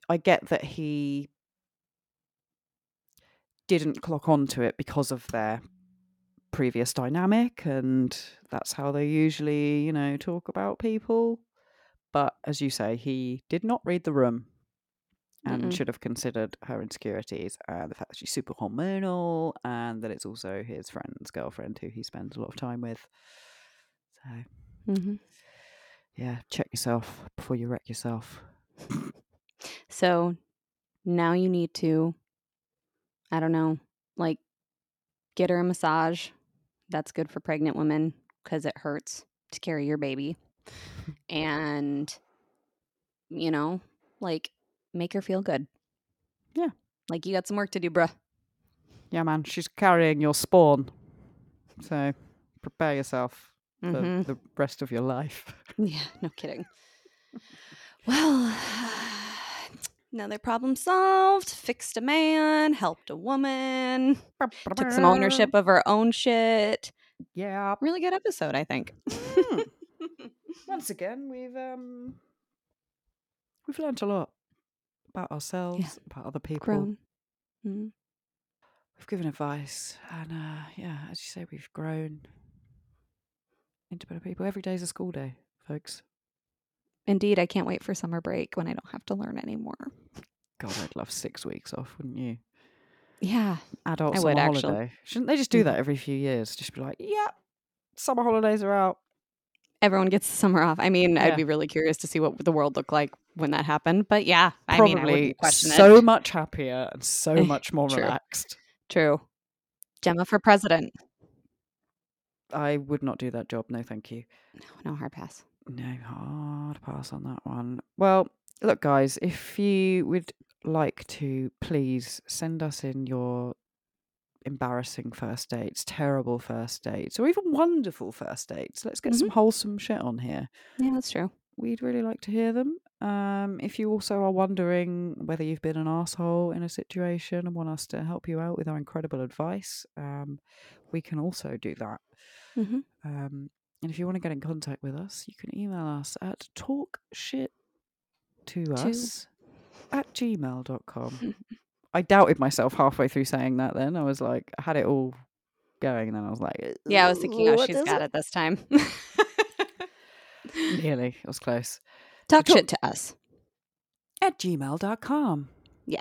I get that he didn't clock onto it because of their previous dynamic and that's how they usually, you know, talk about people. But as you say, he did not read the room and Mm-mm. should have considered her insecurities and the fact that she's super hormonal and that it's also his friend's girlfriend who he spends a lot of time with. So, hmm yeah, check yourself before you wreck yourself. So now you need to, I don't know, like get her a massage. That's good for pregnant women because it hurts to carry your baby. *laughs* And, you know, like make her feel good. Yeah. Like you got some work to do, bruh. Yeah, man, she's carrying your spawn. So prepare yourself for Mhm. the rest of your life. Yeah, no kidding. *laughs* Well, *sighs* another problem solved. Fixed a man, helped a woman, took some ownership of her own shit. Yeah. Really good episode, I think. Hmm. *laughs* Once again, we've um we've learned a lot about ourselves, about other people. Grown. Mm. We've given advice, and uh, yeah, as you say, we've grown into better people. Every day's a school day, folks. Indeed, I can't wait for summer break when I don't have to learn anymore. God, I'd love six weeks off, wouldn't you? Yeah. Adult I would, actually. holiday. Shouldn't they just do that mm-hmm. every few years? Just be like, yeah, summer holidays are out. Everyone gets the summer off. I mean, Yeah. I'd be really curious to see what the world looked like when that happened. But yeah, I mean, I Probably question so it. much happier and so *laughs* much more True. relaxed. True. Gemma for president. I would not do that job. No, thank you. No, no hard pass. No, hard pass on that one. Well, look, guys, if you would like to, please send us in your embarrassing first dates, terrible first dates, or even wonderful first dates. Let's get some wholesome shit on here. Yeah, that's true. We'd really like to hear them. Um, if you also are wondering whether you've been an asshole in a situation and want us to help you out with our incredible advice, um, we can also do that. hmm Um, and if you want to get in contact with us, you can email us at talkshit to us at gmail.com. I doubted myself halfway through saying that then. I was like, I had it all going, and then I was like, Yeah, I was thinking, oh, she's got it this time. *laughs* *laughs* Nearly. It was close. Talk talk- shit to us. At gmail.com. Yeah.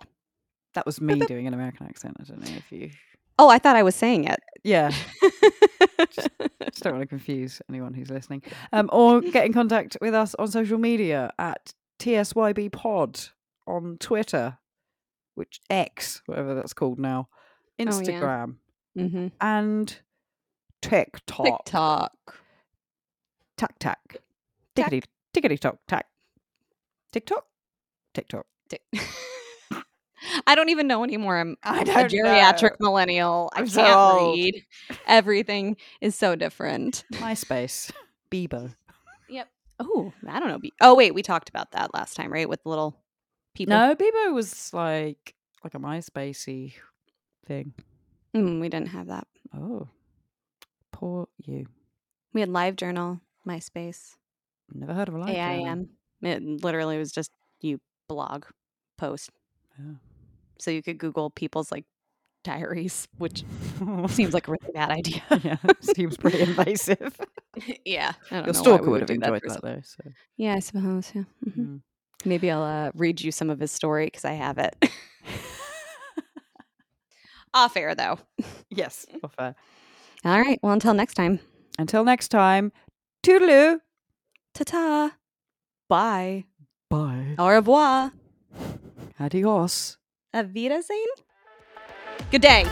That was me doing an American accent. I don't know if you. Oh, I thought I was saying it. Yeah. *laughs* Just don't want to confuse anyone who's listening. *laughs* Um, or get in contact with us on social media at TSYB Pod on Twitter, which X, whatever that's called now, Oh, yeah. Instagram, mm-hmm. and TikTok. TikTok. Tac tac. Tac. Tickety tickety tock tac. TikTok? TikTok. Tik- *laughs* I don't even know anymore. I'm I a geriatric millennial. I I'm can't so read. Everything is so different. MySpace. Bebo. Yep. Oh, I don't know. Be- Oh, wait, we talked about that last time, right? With the little people. No, Bebo was like like a MySpacey thing. Mm, we didn't have that. Oh. Poor you. We had Live Journal, MySpace, Never heard of a live journal. AIM. It literally was just you blog post. Yeah. So you could Google people's like diaries, which seems *laughs* like a really bad idea. yeah, *laughs* seems pretty invasive. *laughs* yeah. I don't Your why stalker would have enjoyed for that, though. So. Yeah, I suppose. Yeah. Mhm. mm. Maybe I'll uh, read you some of his story because I have it. Off air, though. Yes, off air. All right. Well, until next time. Until next time, toodaloo. Ta ta. Bye. Bye. Au revoir. Adios. Wiedersehen. Good day.